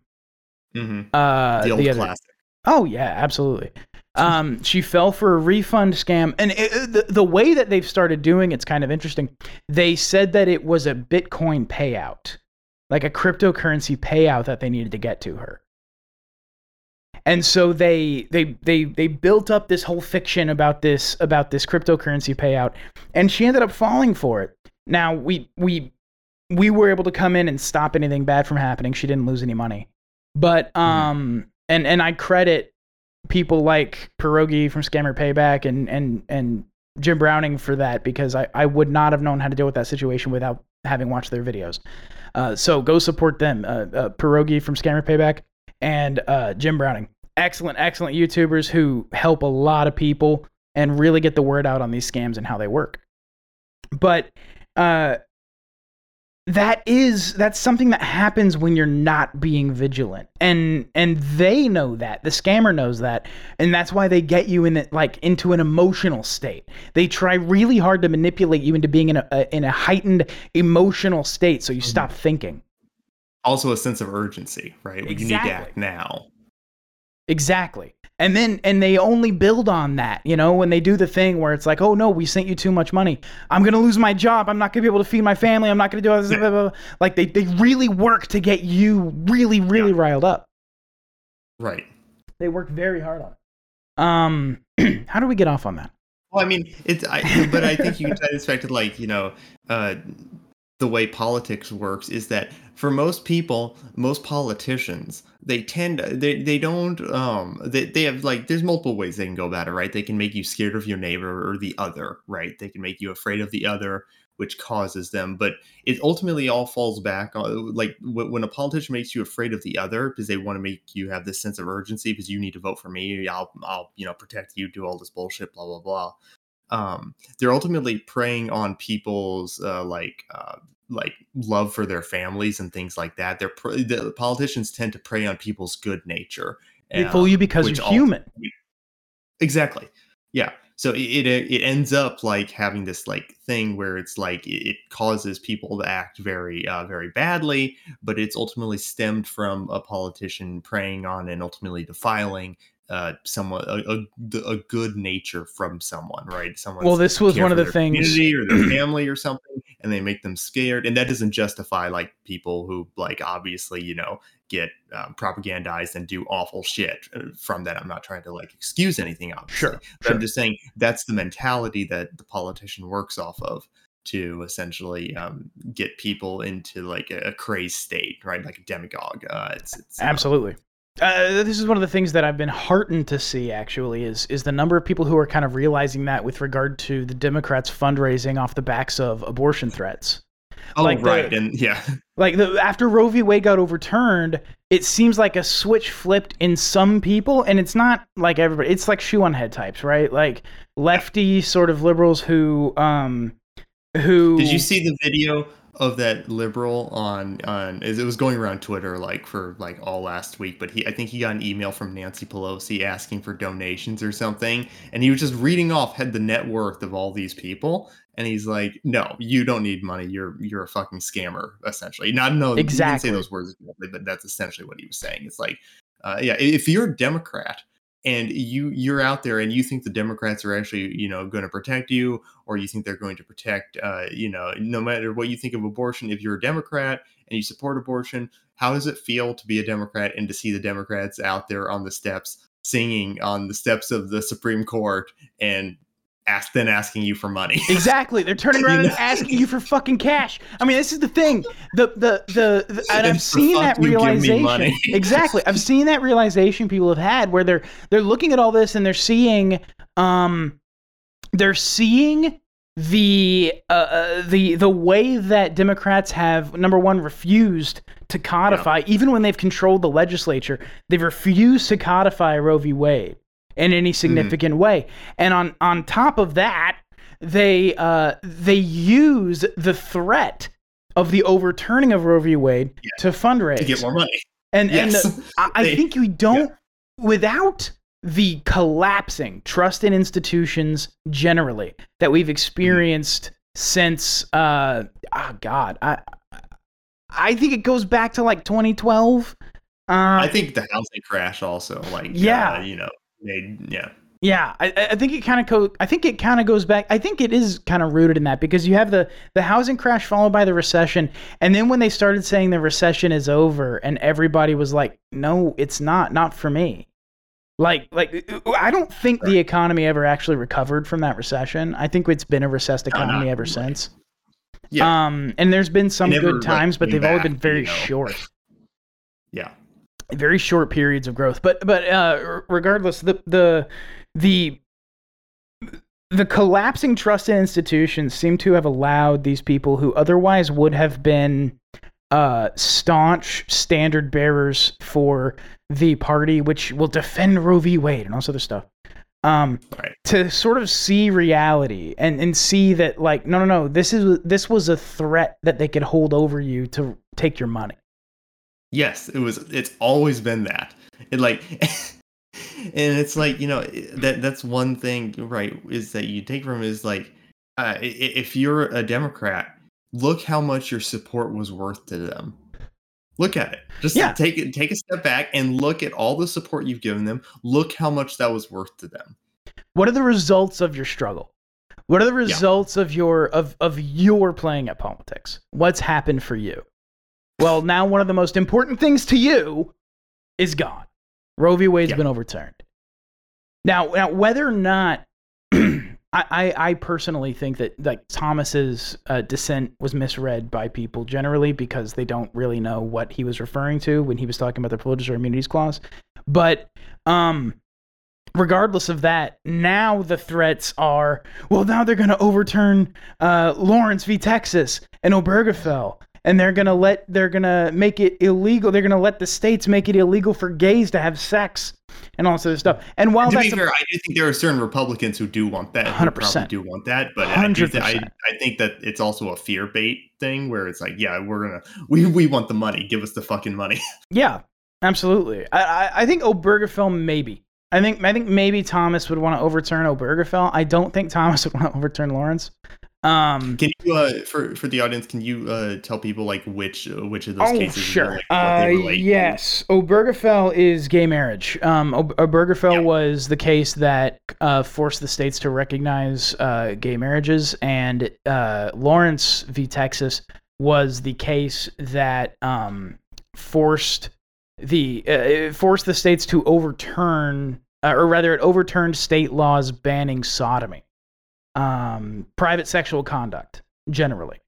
mhm. uh the old the other classic. Oh yeah, absolutely. Um, she fell for a refund scam, and it, it- the the way that they've started doing it's kind of interesting. They said that it was a Bitcoin payout, like a cryptocurrency payout that they needed to get to her. And so they they they they built up this whole fiction about this about this cryptocurrency payout, and she ended up falling for it. Now we we we were able to come in and stop anything bad from happening. She didn't lose any money, but um and and I credit people like Pierogi from Scammer Payback and and and Jim Browning for that because I I would not have known how to deal with that situation without having watched their videos. Uh, so go support them, uh, uh, Pierogi from Scammer Payback and uh, Jim Browning. Excellent, excellent YouTubers who help a lot of people and really get the word out on these scams and how they work. But uh, that is that's something that happens when you're not being vigilant and and they know that the scammer knows that and that's why they get you in it like into an emotional state they try really hard to manipulate you into being in a, a in a heightened emotional state so you stop thinking Also, a sense of urgency, right? You need to act now. Exactly. And then and they only build on that, you know, when they do the thing where it's like, "Oh no, we sent you too much money. I'm going to lose my job. I'm not going to be able to feed my family. I'm not going to do all this." Yeah. Blah, blah, blah. Like they they really work to get you really really riled up. Right. They work very hard on it. Um (clears throat) how do we get off on that? Well, I mean, it's, I, but I think you can tie this back to like, you know, uh, the way politics works is that for most people, most politicians, they tend, they, they don't, um, they, they have like, there's multiple ways they can go about it, right? They can make you scared of your neighbor or the other, right? They can make you afraid of the other, which causes them. But it ultimately all falls back on like when a politician makes you afraid of the other because they want to make you have this sense of urgency because you need to vote for me. I'll, I'll, you know, protect you, do all this bullshit, blah, blah, blah um, they're ultimately preying on people's uh, like uh, like love for their families and things like that. They're pr- the politicians tend to prey on people's good nature. They fool you because which you're ult- human. Exactly. Yeah. So it, it it ends up like having this like thing where it's like it it causes people to act very uh, very badly, but it's ultimately stemmed from a politician preying on and ultimately defiling uh someone a, a, a good nature from someone right someone Well, this was one of the things or their (clears throat) family or something and they make them scared and that doesn't justify like people who like obviously you know get um, propagandized and do awful shit uh, from that i'm not trying to like excuse anything obviously Sure. but i'm just saying that's the mentality that the politician works off of to essentially um, get people into like a, a crazed state right like a demagogue uh, it's, it's Absolutely. Uh, this is one of the things that I've been heartened to see. Actually, is is the number of people who are kind of realizing that with regard to the Democrats fundraising off the backs of abortion threats. oh like the- right and yeah (laughs) Like the after Roe v. Wade got overturned, it seems like a switch flipped in some people, and it's not like everybody. It's like shoe on head types, right? Like lefty sort of liberals who um who Did you see the video of that liberal on on it was going around Twitter like for like all last week, but he I think he got an email from Nancy Pelosi asking for donations or something, and he was just reading off had the net worth of all these people, and he's like, "No, you don't need money. You're you're a fucking scammer, essentially." Not no, he Exactly. didn't say those words, but that's essentially what he was saying. It's like, uh, yeah, if you're a Democrat and you you're out there and you think the democrats are actually you know going to protect you or you think they're going to protect uh, you know no matter what you think of abortion if you're a democrat and you support abortion how does it feel to be a democrat and to see the democrats out there on the steps singing on the steps of the supreme court and ask then asking you for money (laughs) Exactly. They're turning around and (laughs) asking you for fucking cash. I mean, this is the thing. The the the, the and I've seen that you give me realization. (laughs) exactly. I've seen that realization people have had where they're they're looking at all this and they're seeing um they're seeing the uh, uh, the the way that Democrats have number one refused to codify even when they've controlled the legislature they've refused to codify Roe v Wade in any significant way. And on on top of that they uh they use the threat of the overturning of Roe v. Wade to fundraise. To get more money. And Yes. and uh, I, I (laughs) think we don't without the collapsing trust in institutions generally that we've experienced since uh oh god I I think it goes back to like 2012. Uh, i think the housing crash also like Yeah. uh, you know made yeah Yeah, I, I think it kind of co- I think it kind of goes back. I think it is kind of rooted in that because you have the the housing crash followed by the recession, and then when they started saying the recession is over, and everybody was like, "No, it's not. Not for me." Like, like I don't think the economy ever actually recovered from that recession. I think it's been a recessed No, economy not ever really. since. yeah Um, and there's been some never, good times, but they've all back, been very you know. short. Very short periods of growth. But but uh, regardless, the the the the collapsing trust in institutions seem to have allowed these people who otherwise would have been uh, staunch standard bearers for the party, which will defend Roe v. Wade and all this other stuff. Um, Right. to sort of see reality and, and see that like no no no this is this was a threat that they could hold over you to take your money Yes, it was. It's always been that. It like, (laughs) and it's like you know that that's one thing, right? Is that you take from is like, uh, if you're a Democrat, look how much your support was worth to them. Look at it. Just Yeah. take it. Take a step back and look at all the support you've given them. Look how much that was worth to them. what are the results of your struggle what are the results of your of of your playing at politics what's happened for you well now one of the most important things to you is gone roe v wade's Yeah. been overturned now now whether or not (clears throat) I, I I personally think that like Thomas's uh, dissent was misread by people generally because they don't really know what he was referring to when he was talking about the privileges or immunities clause. But um, regardless of that, now the threats are well, now they're going to overturn uh, Lawrence v. Texas and Obergefell. And they're gonna let they're gonna make it illegal. They're gonna let the states make it illegal for gays to have sex and all this other stuff. And while to that's be fair, I do think there are certain Republicans who do want that. who 100%. probably do want that, but I, thi- I, 100%. I think that it's also a fear bait thing where it's like, yeah, we're gonna we we want the money. Give us the fucking money. (laughs) Yeah, absolutely. I, I, I think Obergefell maybe. I think I think maybe Thomas would want to overturn Obergefell. I don't think Thomas would want to overturn Lawrence. Um, Can you, uh, for for the audience, can you uh, tell people like which uh, which of those oh, cases? sure. like, Uh, yes, Obergefell is gay marriage. Um, Obergefell Yeah. was the case that uh, forced the states to recognize uh, gay marriages, and uh, Lawrence v. Texas was the case that um, forced the uh, forced the states to overturn, uh, or rather, it overturned state laws banning sodomy, um, private sexual conduct generally,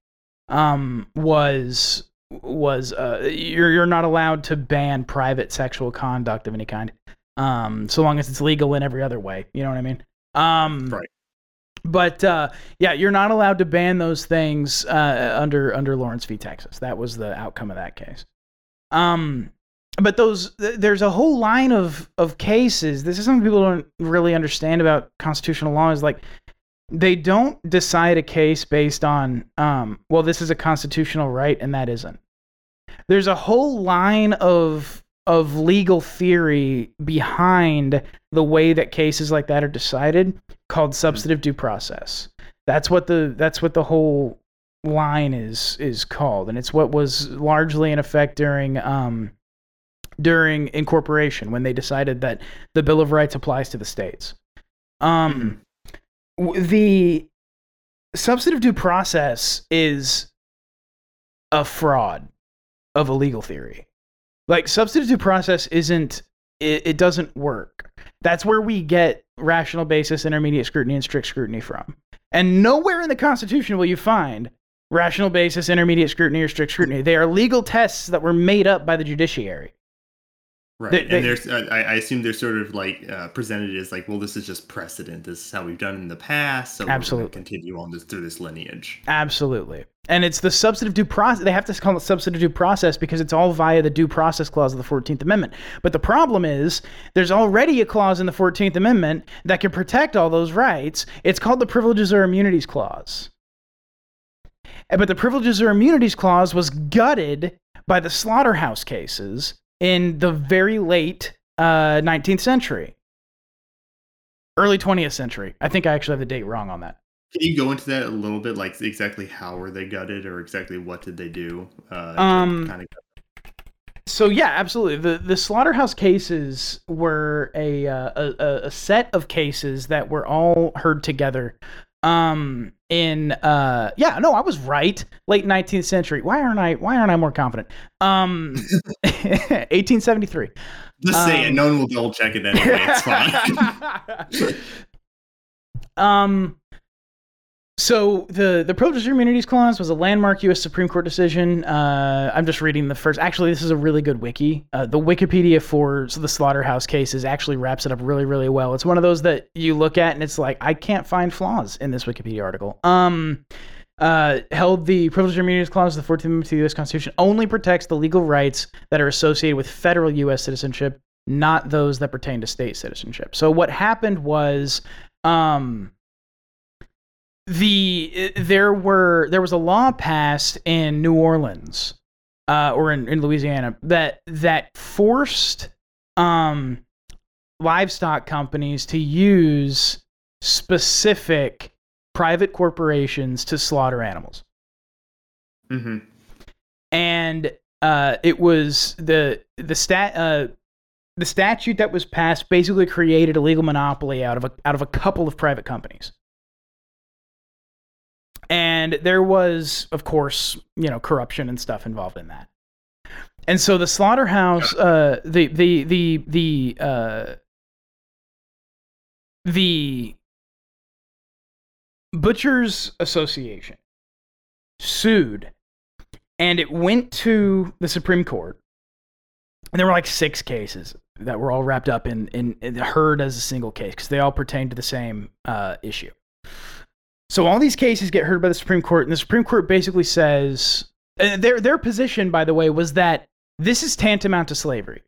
um, was was uh, you're you're not allowed to ban private sexual conduct of any kind, um, so long as it's legal in every other way. You know what I mean? Um, Right. But uh, yeah, you're not allowed to ban those things uh, under under Lawrence v. Texas. That was the outcome of that case. Um, but those th- there's a whole line of of cases. This is something people don't really understand about constitutional law. Is like they don't decide a case based on um, well, this is a constitutional right and that isn't. There's a whole line of of legal theory behind the way that cases like that are decided called substantive due process. That's what the that's what the whole line is is called, and it's what was largely in effect during um, during incorporation when they decided that the Bill of Rights applies to the states. Um, w- the substantive due process is a fraud of a legal theory. Like substantive due process isn't it, it doesn't work. That's where we get rational basis, intermediate scrutiny, and strict scrutiny from. And nowhere in the Constitution will you find rational basis, intermediate scrutiny, or strict scrutiny. They are legal tests that were made up by the judiciary. Right, They- they- and there's I, I assume they're sort of like uh, presented as like, well, this is just precedent. This is how we've done in the past, so Absolutely. we're going to continue on this through this lineage. Absolutely. And it's the substantive due process. They have to call it substantive due process because it's all via the due process clause of the 14th Amendment. But the problem is there's already a clause in the 14th Amendment that can protect all those rights. It's called the Privileges or Immunities Clause. And- But the Privileges or Immunities Clause was gutted by the slaughterhouse cases in the very late uh, 19th century, early 20th century. I think I actually have the date wrong on that. Can you go into that a little bit, like exactly how were they gutted, or exactly what did they do? Uh, Um, kind of So yeah, absolutely. The the slaughterhouse cases were a uh, a, a a set of cases that were all heard together. Um, in uh, yeah, no, I was right. Late nineteenth century. Why aren't I? Why aren't I more confident? Um, (laughs) eighteen seventy three. just say it. um, No one will double check it anyway. It's fine. (laughs) um, so the the and Immunities Clause was a landmark U.S. Supreme Court decision. Uh, I'm just reading the first. Actually, this is a really good wiki. Uh, the Wikipedia for the slaughterhouse cases actually wraps it up really, really well. It's one of those that you look at and it's like I can't find flaws in this Wikipedia article. Um. Uh, held the Privileges and Immunities Clause of the 14th Amendment to the U.S. Constitution only protects the legal rights that are associated with federal U.S. citizenship, not those that pertain to state citizenship. So what happened was, um, the there were there was a law passed in New Orleans, uh, or in, in Louisiana that that forced um livestock companies to use specific private corporations to slaughter animals hmm and uh, it was the the stat uh, the statute that was passed basically created a legal monopoly out of a out of a couple of private companies. And there was, of course, you know, corruption and stuff involved in that. And so the slaughterhouse, uh, the the the the uh, the Butchers Association sued and it went to the Supreme Court. And there were like six cases that were all wrapped up in, in, in heard as a single case because they all pertain to the same uh, issue. So all these cases get heard by the Supreme Court, and the Supreme Court basically says their their position, by the way, was that this is tantamount to slavery.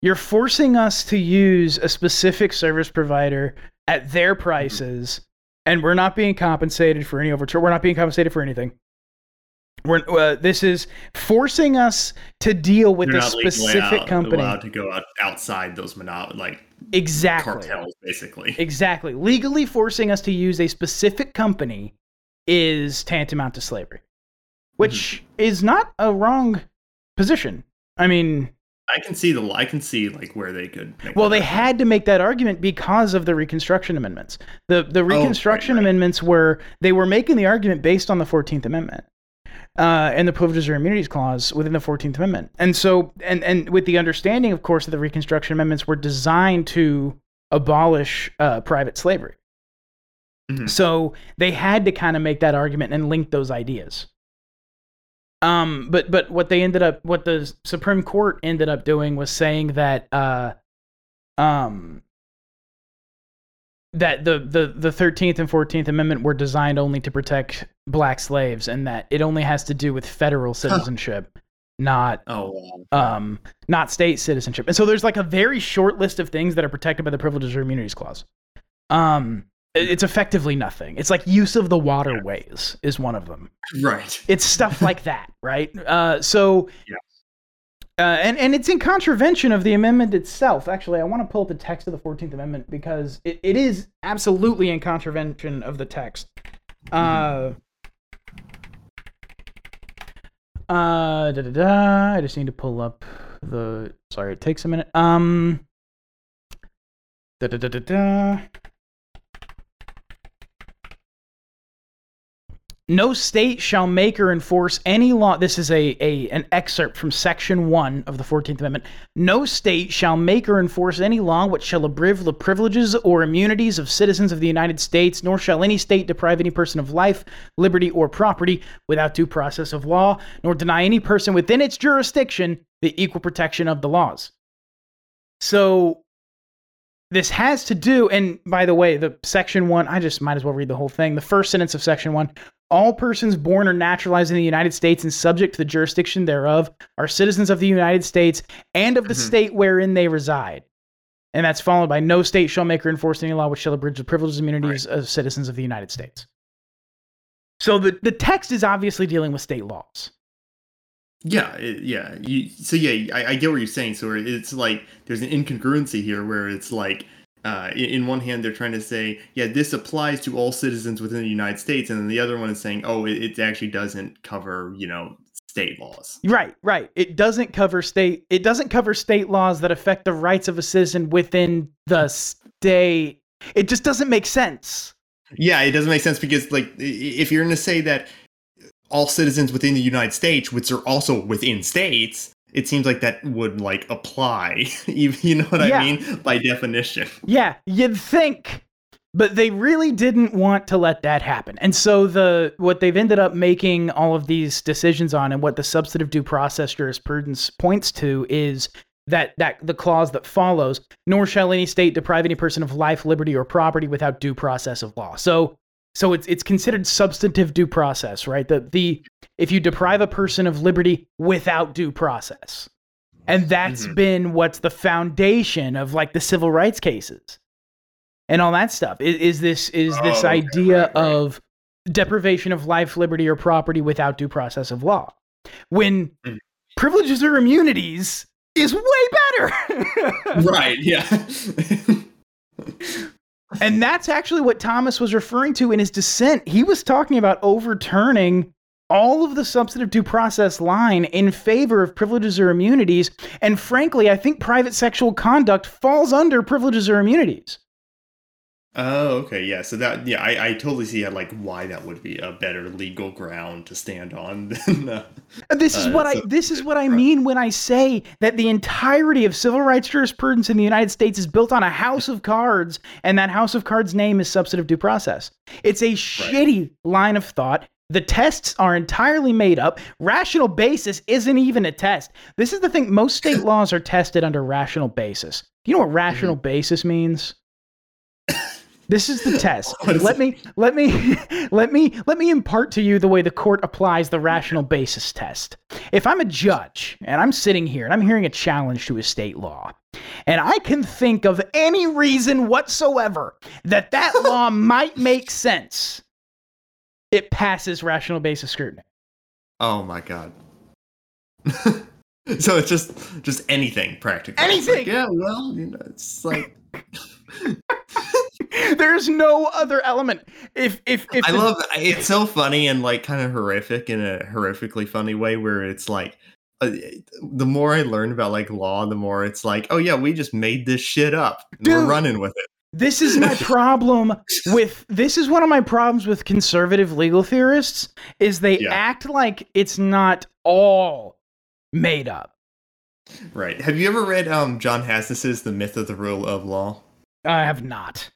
You're forcing us to use a specific service provider at their prices, and we're not being compensated for any overture. We're not being compensated for anything. We're, uh, this is forcing us to deal with a specific company. allowed to go out, outside those mono- like Exactly. cartels, basically. (laughs) Exactly. Legally forcing us to use a specific company is tantamount to slavery, which mm-hmm. is not a wrong position. I mean, I can see the I can see like where they could. Make well, they argument. had to make that argument because of the Reconstruction Amendments. The the oh, Reconstruction right. Amendments were they were making the argument based on the Fourteenth Amendment. Uh, and the Privileges or Immunities Clause within the Fourteenth Amendment, and so, and and with the understanding, of course, that the Reconstruction Amendments were designed to abolish uh, private slavery. Mhm. So they had to kind of make that argument and link those ideas. Um, but but what they ended up, what the Supreme Court ended up doing was saying that uh, um, that the the the Thirteenth and Fourteenth Amendment were designed only to protect black slaves, and that it only has to do with federal citizenship, not Oh, um, not state citizenship. And so there's like a very short list of things that are protected by the Privileges or Immunities Clause. Um, it's effectively nothing. It's like use of the waterways is one of them. right. It's stuff like that, right? Uh, so, (laughs) Yeah. Uh, and and it's in contravention of the amendment itself. Actually, I want to pull up the text of the Fourteenth Amendment because it, it is absolutely in contravention of the text. Uh, uh, da, da, da. I just need to pull up the. Sorry, it takes a minute. Um. Da da da da da. No state shall make or enforce any law. This is a, a an excerpt from Section One of the Fourteenth Amendment. No state shall make or enforce any law which shall abridge the privileges or immunities of citizens of the United States, nor shall any state deprive any person of life, liberty, or property without due process of law, nor deny any person within its jurisdiction the equal protection of the laws. So this has to do, and by the way, the section one, I just might as well read the whole thing. The first sentence of section one all persons born or naturalized in the United States and subject to the jurisdiction thereof are citizens of the United States and of the Mhm. state wherein they reside. And that's followed by no state shall make or enforce any law which shall abridge the privileges and immunities of citizens of the United States. So the, the text is obviously dealing with state laws. Yeah, it, yeah. You, so yeah, I, I get what you're saying. So it's like there's an incongruency here where it's like, uh, in, one hand they're trying to say, yeah, this applies to all citizens within the United States, and then the other one is saying, oh, it, it actually doesn't cover, you know, state laws. Right, right. It doesn't cover state it doesn't cover state laws that affect the rights of a citizen within the state. It just doesn't make sense. Yeah, it doesn't make sense because like if you're going to say that all citizens within the United States, which are also within states, it seems like that would like apply. (laughs) even you know what Yeah. I mean by definition. Yeah, you'd think, but they really didn't want to let that happen. And so the what they've ended up making all of these decisions on and what the substantive due process jurisprudence points to is that that the clause that follows, nor shall any state deprive any person of life, liberty, or property without due process of law. So so it's it's considered substantive due process, right? The the if you deprive a person of liberty without due process. And that's Mhm. been what's the foundation of like the civil rights cases and all that stuff. Is, is this is this Oh, okay, idea right, right. of deprivation of life, liberty, or property without due process of law? When Mhm. privileges or immunities is way better. (laughs) right, yeah. (laughs) and that's actually what Thomas was referring to in his dissent. He was talking about overturning all of the substantive due process line in favor of privileges or immunities. And frankly, I think private sexual conduct falls under privileges or immunities. Oh, okay, yeah. So that yeah, I, I totally see uh, like why that would be a better legal ground to stand on (laughs) than uh, This is Uh, what I this is what I mean when I say that the entirety of civil rights jurisprudence in the United States is built on a house of cards, and that house of cards name is substantive due process. It's a shitty line of thought. The tests are entirely made up. Rational basis isn't even a test. This is the thing. Most state (coughs) laws are tested under rational basis. Do you know what rational basis means? (coughs) This is the test. (laughs) Is let it? me let me (laughs) let me let me impart to you the way the court applies the rational basis test. If I'm a judge and I'm sitting here and I'm hearing a challenge to a state law, and I can think of any reason whatsoever that that (laughs) law might make sense, it passes rational basis scrutiny. Oh my god. so it's just just anything practically. It's like, Anything! yeah, well, you know, it's like There's no other element. If if if I love it's so funny and like kind of horrific in a horrifically funny way where it's like uh, the more I learn about like law, the more it's like, oh yeah, we just made this shit up. And we're running with it. This is my (laughs) problem with this is one of my problems with conservative legal theorists is they Yeah. act like it's not all made up. Right. Have you ever read um John Hasnas's The Myth of the Rule of Law? I have not.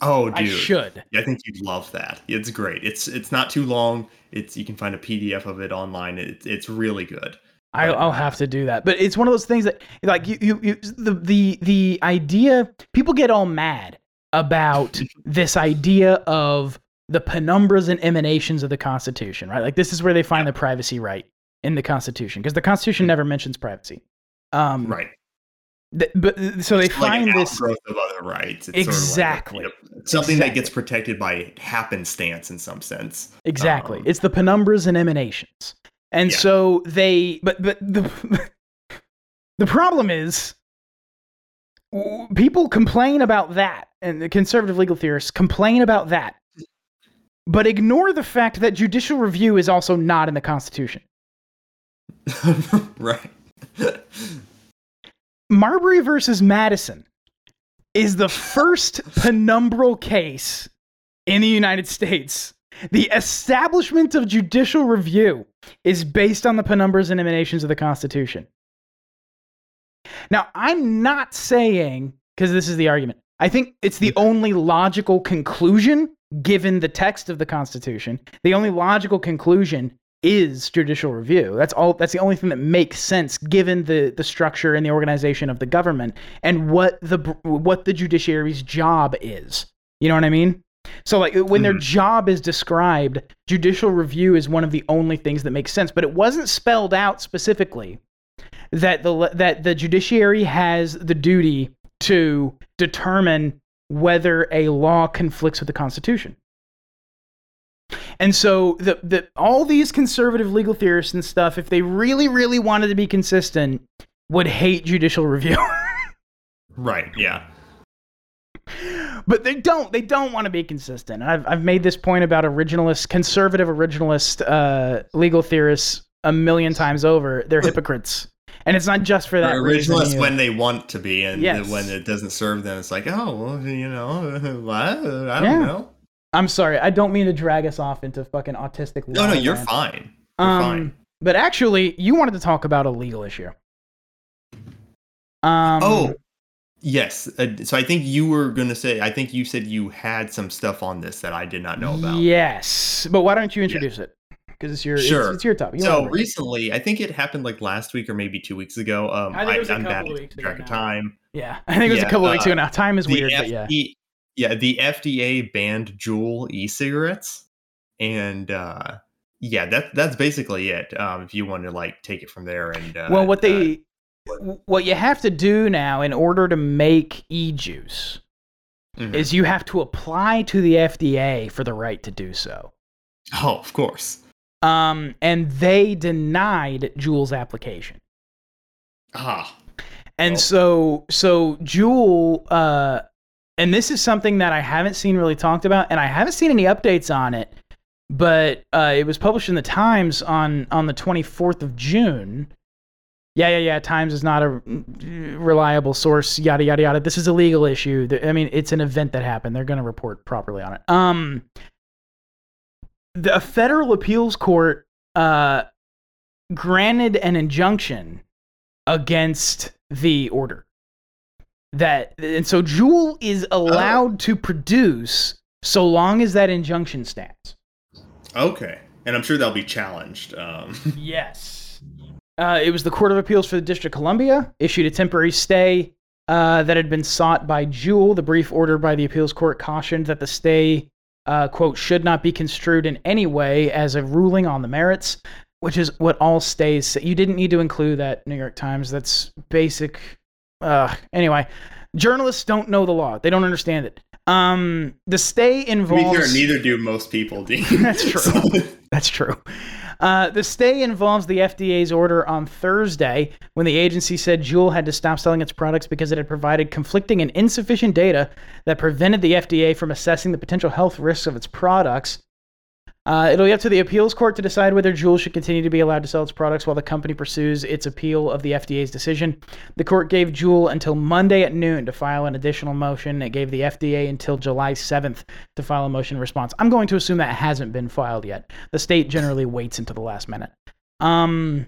Oh dude. I should. I think you'd love that. It's great. It's it's not too long. It's you can find a PDF of it online. It's it's really good. I, But- I'll have to do that. But it's one of those things that, like, you, you, you the, the, the idea, people get all mad about (laughs) this idea of the penumbras and emanations of the Constitution, right? Like, this is where they find the privacy right in the Constitution, because the Constitution never mentions privacy. Um. Right. But so they It's like find an this. of other rights. It's Exactly. Sort of like a, you know, something that gets protected by happenstance in some sense. Exactly. Um, it's the penumbras and emanations. And Yeah. so they but but the (laughs) the problem is people complain about that and the conservative legal theorists complain about that but ignore the fact that judicial review is also not in the constitution. (laughs) right. (laughs) Marbury versus Madison is the first penumbral case in the United States. The establishment of judicial review is based on the penumbras and emanations of the Constitution. Now, I'm not saying, because this is the argument, I think it's the only logical conclusion given the text of the Constitution. The only logical conclusion is judicial review. That's all that's the only thing that makes sense given the the structure and the organization of the government and what the what the judiciary's job is. You know what I mean? So like when their Mhm. job is described, judicial review is one of the only things that makes sense, but it wasn't spelled out specifically that the that the judiciary has the duty to determine whether a law conflicts with the Constitution. And so the, the all these conservative legal theorists and stuff, if they really, really wanted to be consistent, would hate judicial review. (laughs) Right. Yeah. but they don't. They don't want to be consistent. And I've I've made this point about originalist, conservative originalist uh, legal theorists a million times over. They're hypocrites. And it's not just for that They're either. when they want to be, and Yes. when it doesn't serve them, it's like, oh, well, you know, (laughs) what? I don't Yeah. know. I'm sorry. I don't mean to drag us off into fucking autistic. No, no, you're land. fine. You're Um, fine. But actually, you wanted to talk about a legal issue. Um, oh, yes. Uh, so I think you were gonna say. I think you said you had some stuff on this that I did not know about. Yes, but why don't you introduce it? Because it's your it's- Sure. it's, your topic. You So recently, I think it happened like last week or maybe two weeks ago. Um, I think it was a am couple bad weeks track of time. yeah, (laughs) I think it was a couple of weeks uh, ago now. Time is weird, but yeah. Yeah, the FDA banned Juul e-cigarettes, and uh, yeah, that that's basically it. Um, if you want to like take it from there, and uh, well, what uh, they what you have to do now in order to make e-juice mhm. is you have to apply to the FDA for the right to do so. oh, of course. Um, and they denied Juul's application. Ah, And Well- so so Juul uh and this is something that I haven't seen really talked about and I haven't seen any updates on it, but uh it was published in the Times on on the 24th of June. Yeah, yeah, yeah. Times is not a mm, reliable source. Yada yada yada. This is a legal issue. I mean, it's an event that happened. They're going to report properly on it. Um, the a federal appeals court uh granted an injunction against the order. That and so Juul is allowed to produce so long as that injunction stands. okay. And I'm sure they'll be challenged. Um, (laughs) Yes. Uh, it was the Court of Appeals for the District of Columbia issued a temporary stay uh, that had been sought by Juul. The brief order by the appeals court cautioned that the stay, uh, quote, should not be construed in any way as a ruling on the merits, which is what all stays say. You didn't need to include that, New York Times. That's basic. Uh, anyway, journalists don't know the law, they don't understand it. Um, the stay involves. fair, neither do most people. Dean. (laughs) That's true. So- (laughs) That's true. Uh, the stay involves the FDA's order on Thursday when the agency said Juul had to stop selling its products because it had provided conflicting and insufficient data that prevented the FDA from assessing the potential health risks of its products. Uh, it'll be up to the appeals court to decide whether Juul should continue to be allowed to sell its products while the company pursues its appeal of the FDA's decision. The court gave Juul until Monday at noon to file an additional motion. It gave the FDA until July 7th to file a motion response. I'm going to assume that hasn't been filed yet. The state generally waits until the last minute. Um,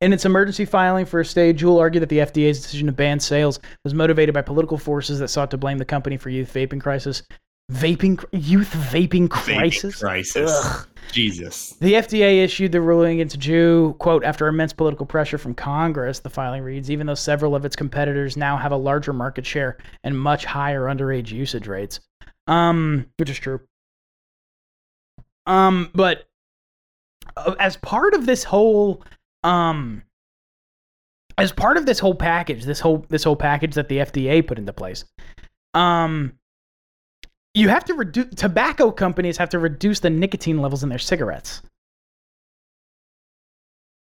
in its emergency filing for a stay, Juul argued that the FDA's decision to ban sales was motivated by political forces that sought to blame the company for youth vaping crisis. Vaping, youth vaping Vaping crisis. crisis. Ugh. Jesus. The FDA issued the ruling against Juul, quote, after immense political pressure from Congress, the filing reads, even though several of its competitors now have a larger market share and much higher underage usage rates. Um, which is true. Um, but uh, as part of this whole, um, as part of this whole package, this whole this whole package that the FDA put into place, um, you have to reduce tobacco companies have to reduce the nicotine levels in their cigarettes.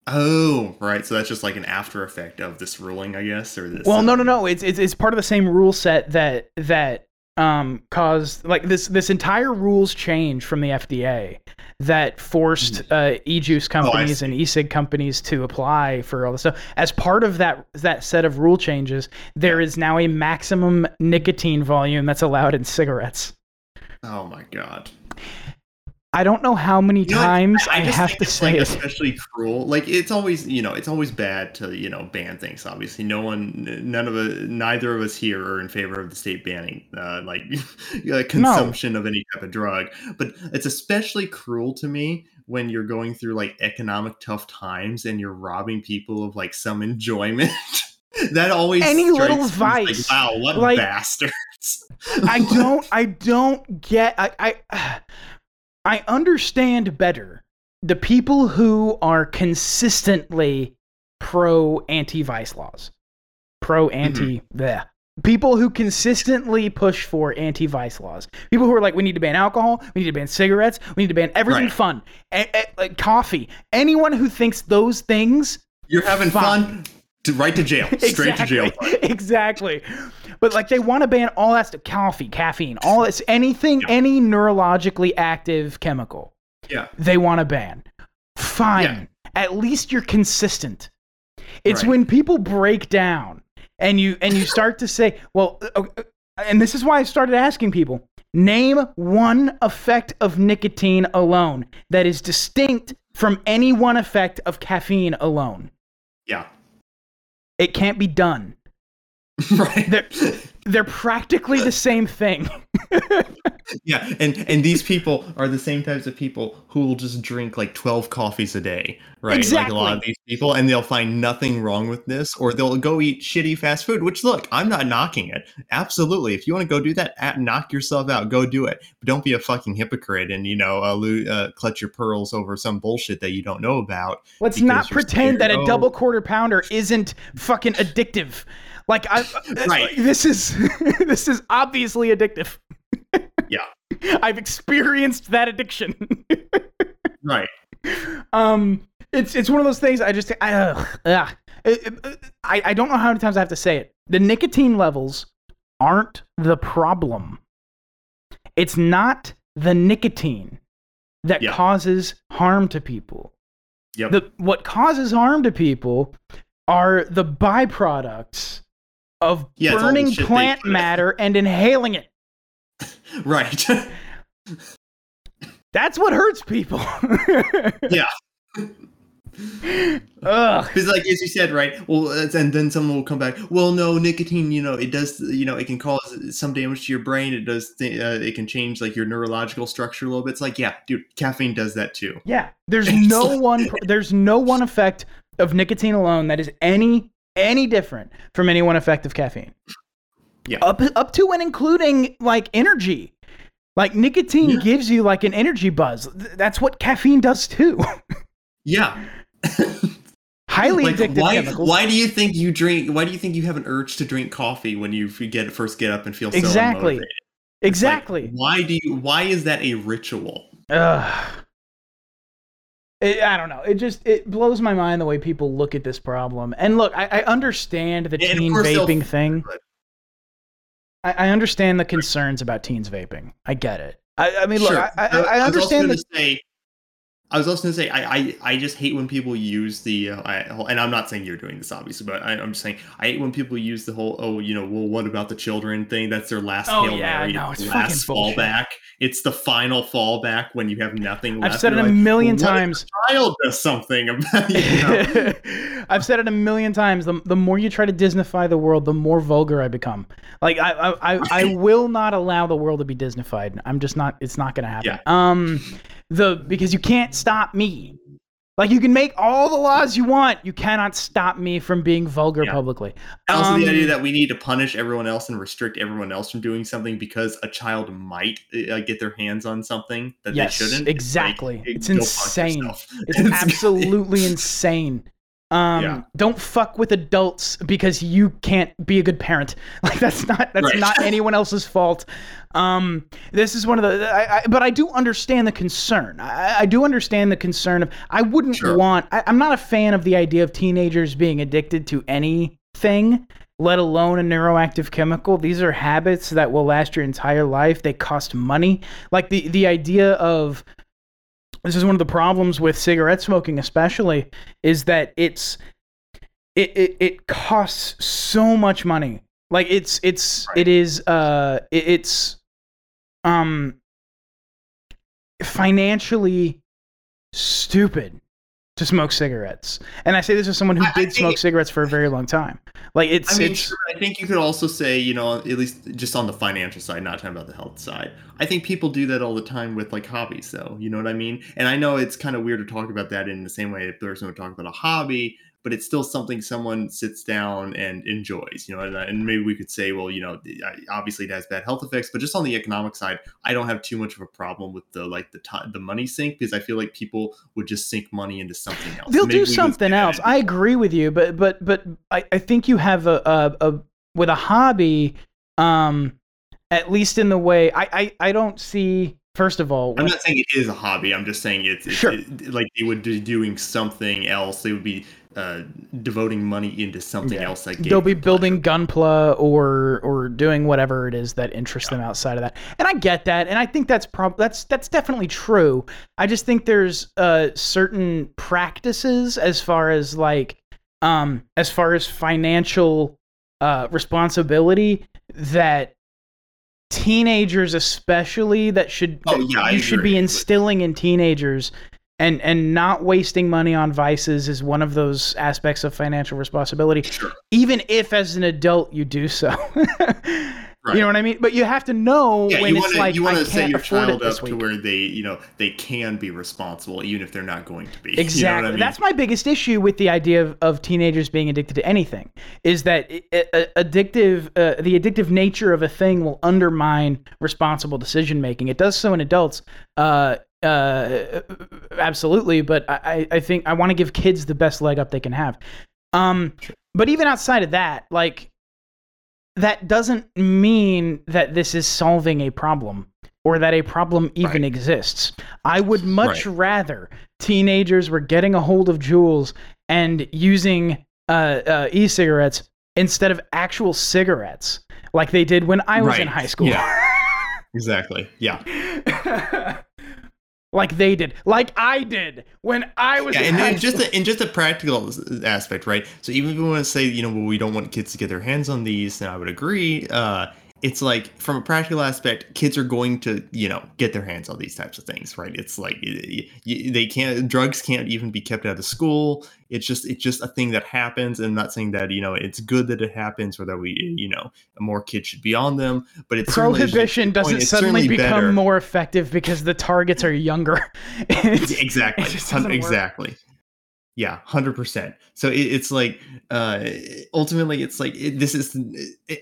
Oh, right. So that's just like an after effect of this ruling, I guess, or this. Well, no, uh, no, no. It's, it's it's part of the same rule set that that um, caused like this this entire rules change from the FDA that forced uh, e-juice companies and e-cig companies to apply for all this stuff. As part of that that set of rule changes, there is now a maximum nicotine volume that's allowed in cigarettes. Oh my god. I don't know how many You know times I, just have to say like, it. especially cruel. Like it's always, you know, it's always bad to you know ban things. Obviously, no one, none of us, neither of us here are in favor of the state banning uh, like (laughs) uh, consumption of any type of drug. But it's especially cruel to me when you're going through like economic tough times and you're robbing people of like some (laughs) enjoyment. (laughs) that always Any little strikes me as, vice, Like, wow, what like- bastards! I don't I don't get I I I understand better the people who are consistently pro anti vice laws. Pro anti mm-hmm. the people who consistently push for anti vice laws. People who are like we need to ban alcohol, we need to ban cigarettes, we need to ban everything Right. fun. A- a- like coffee. Anyone who thinks those things You're having Fine. fun. To, right to jail. Straight to jail. exactly. (laughs) But like they want to ban all that stuff, coffee, caffeine, all this, anything, any neurologically active chemical, Yeah. they want to ban. Fine. Yeah. At least you're consistent. It's Right. when people break down and you and you start to say, well, uh, uh, and this is why I started asking people, name one effect of nicotine alone that is distinct from any one effect of caffeine alone. Yeah. It can't be done. (laughs) right. They're, they're practically the same thing. (laughs) Yeah, and and these people are the same types of people who will just drink like twelve coffees a day, right? Like a lot of these people, and they'll find nothing wrong with this, or they'll go eat shitty fast food. Which, look, I'm not knocking it. Absolutely, if you want to go do that, at, knock yourself out, go do it. But don't be a fucking hypocrite and you know uh, lo- uh, clutch your pearls over some bullshit that you don't know about. Let's not pretend that a Oh, double quarter pounder isn't fucking addictive. Like I, (laughs) Right. this is (laughs) this is obviously addictive. Yeah. (laughs) I've experienced that addiction. Right. um, it's it's one of those things. I just I, ugh, ugh. I I don't know how many times I have to say it. The nicotine levels aren't the problem. It's not the nicotine that causes harm to people. Yep. The what causes harm to people are the byproducts of Yeah, it's all the burning shit they plant matter and inhaling it. (laughs) right. (laughs) That's what hurts people. (laughs) yeah. Ugh. Because, like as you said, right? Well, and then someone will come back. Well, no, nicotine. You know, it does. You know, it can cause some damage to your brain. It does. Th- uh, it can change like your neurological structure a little bit. It's like, yeah, dude, caffeine does that too. Yeah, there's no one there's no one effect of nicotine alone that is any any different from any one effect of caffeine. Yeah. Up up to and including like energy. Like nicotine Yeah. gives you like an energy buzz. That's what caffeine does too. (laughs) Yeah. (laughs) Highly like, addictive why? chemicals. Why do you think you drink? Why do you think you have an urge to drink coffee when you get first get up and feel so Exactly. unmotivated? It's like, Exactly. why do you? Why is that a ritual? Ugh. It, I don't know. It just it blows my mind the way people look at this problem. And look, I, I understand the And teen vaping thing. I, I understand the concerns about teens vaping. I get it. I, I mean, look, Sure. I, I, I, I understand gonna the say. I was also going to say I, I I just hate when people use the uh, I, and I'm not saying you're doing this obviously, but I, I'm just saying I hate when people use the whole oh you know well what about the children thing? That's their last Oh, hail yeah, mary, no, it's last fallback. It's the final fallback when you have nothing left. I've said it a like, million "What if times. child does something about (laughs) you know? (laughs) I've said it a million times. The, the more you try to Disneyfy the world, the more vulgar I become. Like I I, I, I will not allow the world to be Disneyfied. I'm just not. It's not going to happen. Yeah. Um, the because you can't stop me. Like you can make all the laws you want, you cannot stop me from being vulgar Yeah. publicly. Also, the Um, idea that we need to punish everyone else and restrict everyone else from doing something because a child might uh, get their hands on something that Yes, they shouldn't. It's like, exactly. eh, It's insane. yourself. (laughs) It's absolutely (laughs) insane. Um, Yeah. don't fuck with adults because you can't be a good parent. (laughs) Like that's not that's Right. not (laughs) anyone else's fault. Um, this is one of the, I, I, but I do understand the concern. I, I do understand the concern of. I wouldn't Sure. want. I, I'm not a fan of the idea of teenagers being addicted to anything. let alone a neuroactive chemical. These are habits that will last your entire life. They cost money. Like the the idea of this is one of the problems with cigarette smoking especially is that it's it it, it costs so much money. Like it's it's Right. it is uh it- it's um financially stupid to smoke cigarettes. And I say this as someone who I- I did think smoke it- cigarettes for a very long time. Like it's I mean, it's sure, I think you could also say, you know, at least just on the financial side, not talking about the health side. I think people do that all the time with like hobbies, though. You know what I mean? And I know it's kind of weird to talk about that in the same way if there's no talk about a hobby, but it's still something someone sits down and enjoys. You know, and, and maybe we could say, well, you know, obviously it has bad health effects, but just on the economic side, I don't have too much of a problem with the like the ti the money sink because I feel like people would just sink money into something else. they'll Maybe do something else. I agree with you, but but but I, I think you have a, a a with a hobby, um, at least in the way I I, I don't see. First of all, I'm not saying it is a hobby. I'm just saying it's, it's Sure. it- like they would be doing something else. They would be uh, devoting money into something Yeah. else. That they'll be building gunpla or or doing whatever it is that interests them outside of that and i get that and i think that's prob that's that's definitely true i just think there's uh certain practices as far as like um as far as financial uh responsibility that teenagers especially that should Oh, that yeah, you should be instilling in teenagers and and not wasting money on vices is one of those aspects of financial responsibility Sure. even if as an adult you do so (laughs) Right. you know what i mean but you have to know Yeah, when it's want to like you want to set your child up to where they you know they can be responsible even if they're not going to be. Exactly. (laughs) You know I mean? That's my biggest issue with the idea of, of teenagers being addicted to anything is that addictive, uh, the addictive nature of a thing will undermine responsible decision making. It does so in adults, uh, uh, absolutely. But I, I think I want to give kids the best leg up they can have. Um, but even outside of that, like that doesn't mean that this is solving a problem or that a problem even Right. exists. I would much Right. rather teenagers were getting a hold of Juuls and using uh, uh, e-cigarettes instead of actual cigarettes, like they did when I was in high school. Yeah. (laughs) exactly. Yeah. (laughs) like they did, like I did when I was Yeah, and, and just a, and just a practical aspect, right? So even if we want to say, you know, well, we don't want kids to get their hands on these, then I would agree. Uh, it's like from a practical aspect, kids are going to, you know, get their hands on these types of things, right? It's like they can't, drugs can't even be kept out of school. It's just, it's just a thing that happens. And I'm not saying that, you know, it's good that it happens or that we, you know, more kids should be on them. But it's Prohibition doesn't it's suddenly become better. more effective because the targets are younger. (laughs) It's- exactly it just work. Yeah 100% so it, it's like uh ultimately it's like it, this is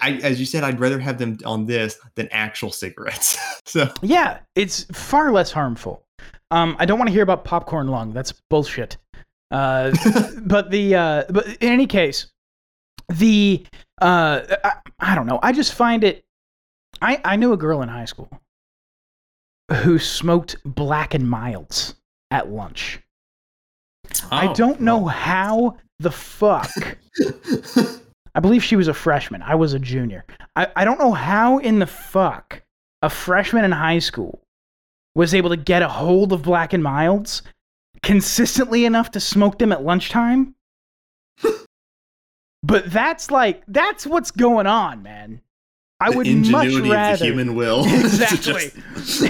I, as you said i'd rather have them on this than actual cigarettes (laughs) so Yeah, it's far less harmful. Um, I don't want to hear about popcorn lung. That's bullshit. Uh, (laughs) but the uh, but in any case, the uh, I, I don't know. I just find it. I I knew a girl in high school who smoked black and milds at lunch. I Oh, don't know how the fuck. (laughs) I believe she was a freshman. I was a junior. I, I don't know how in the fuck a freshman in high school was able to get a hold of black and milds consistently enough to smoke them at lunchtime. (laughs) but that's like that's what's going on, man. I the would ingenuity much of the rather human will (laughs) Exactly. just-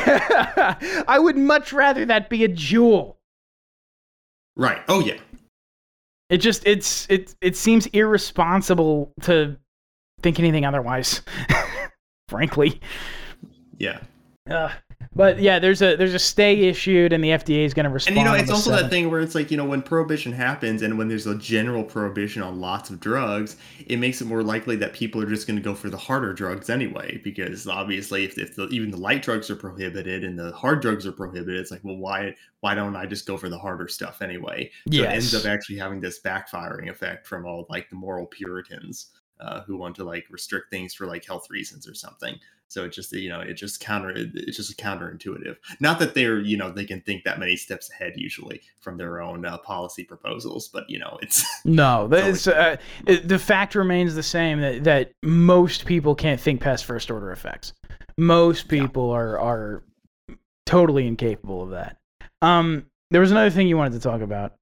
I would much rather that be a Juul. Right oh yeah It just it's it it seems irresponsible to think anything otherwise. (laughs) Frankly. yeah Uh, but yeah, there's a there's a stay issued, and the FDA is going to respond. and you know it's also that thing where it's like you know when prohibition happens and when there's a general prohibition on lots of drugs it makes it more likely that people are just going to go for the harder drugs anyway because obviously if, if the, even the light drugs are prohibited and the hard drugs are prohibited it's like well why why don't i just go for the harder stuff anyway? So it ends up actually having this backfiring effect from all like the moral puritans uh, who want to like restrict things for like health reasons or something So it just you know it just counter it's just counterintuitive. Not that they're you know they can think that many steps ahead usually from their own uh, policy proposals, but you know it's (laughs) No, that's, uh, it- the fact remains the same that, that most people can't think past first order effects. Most people are are totally incapable of that. Um, there was another thing you wanted to talk about,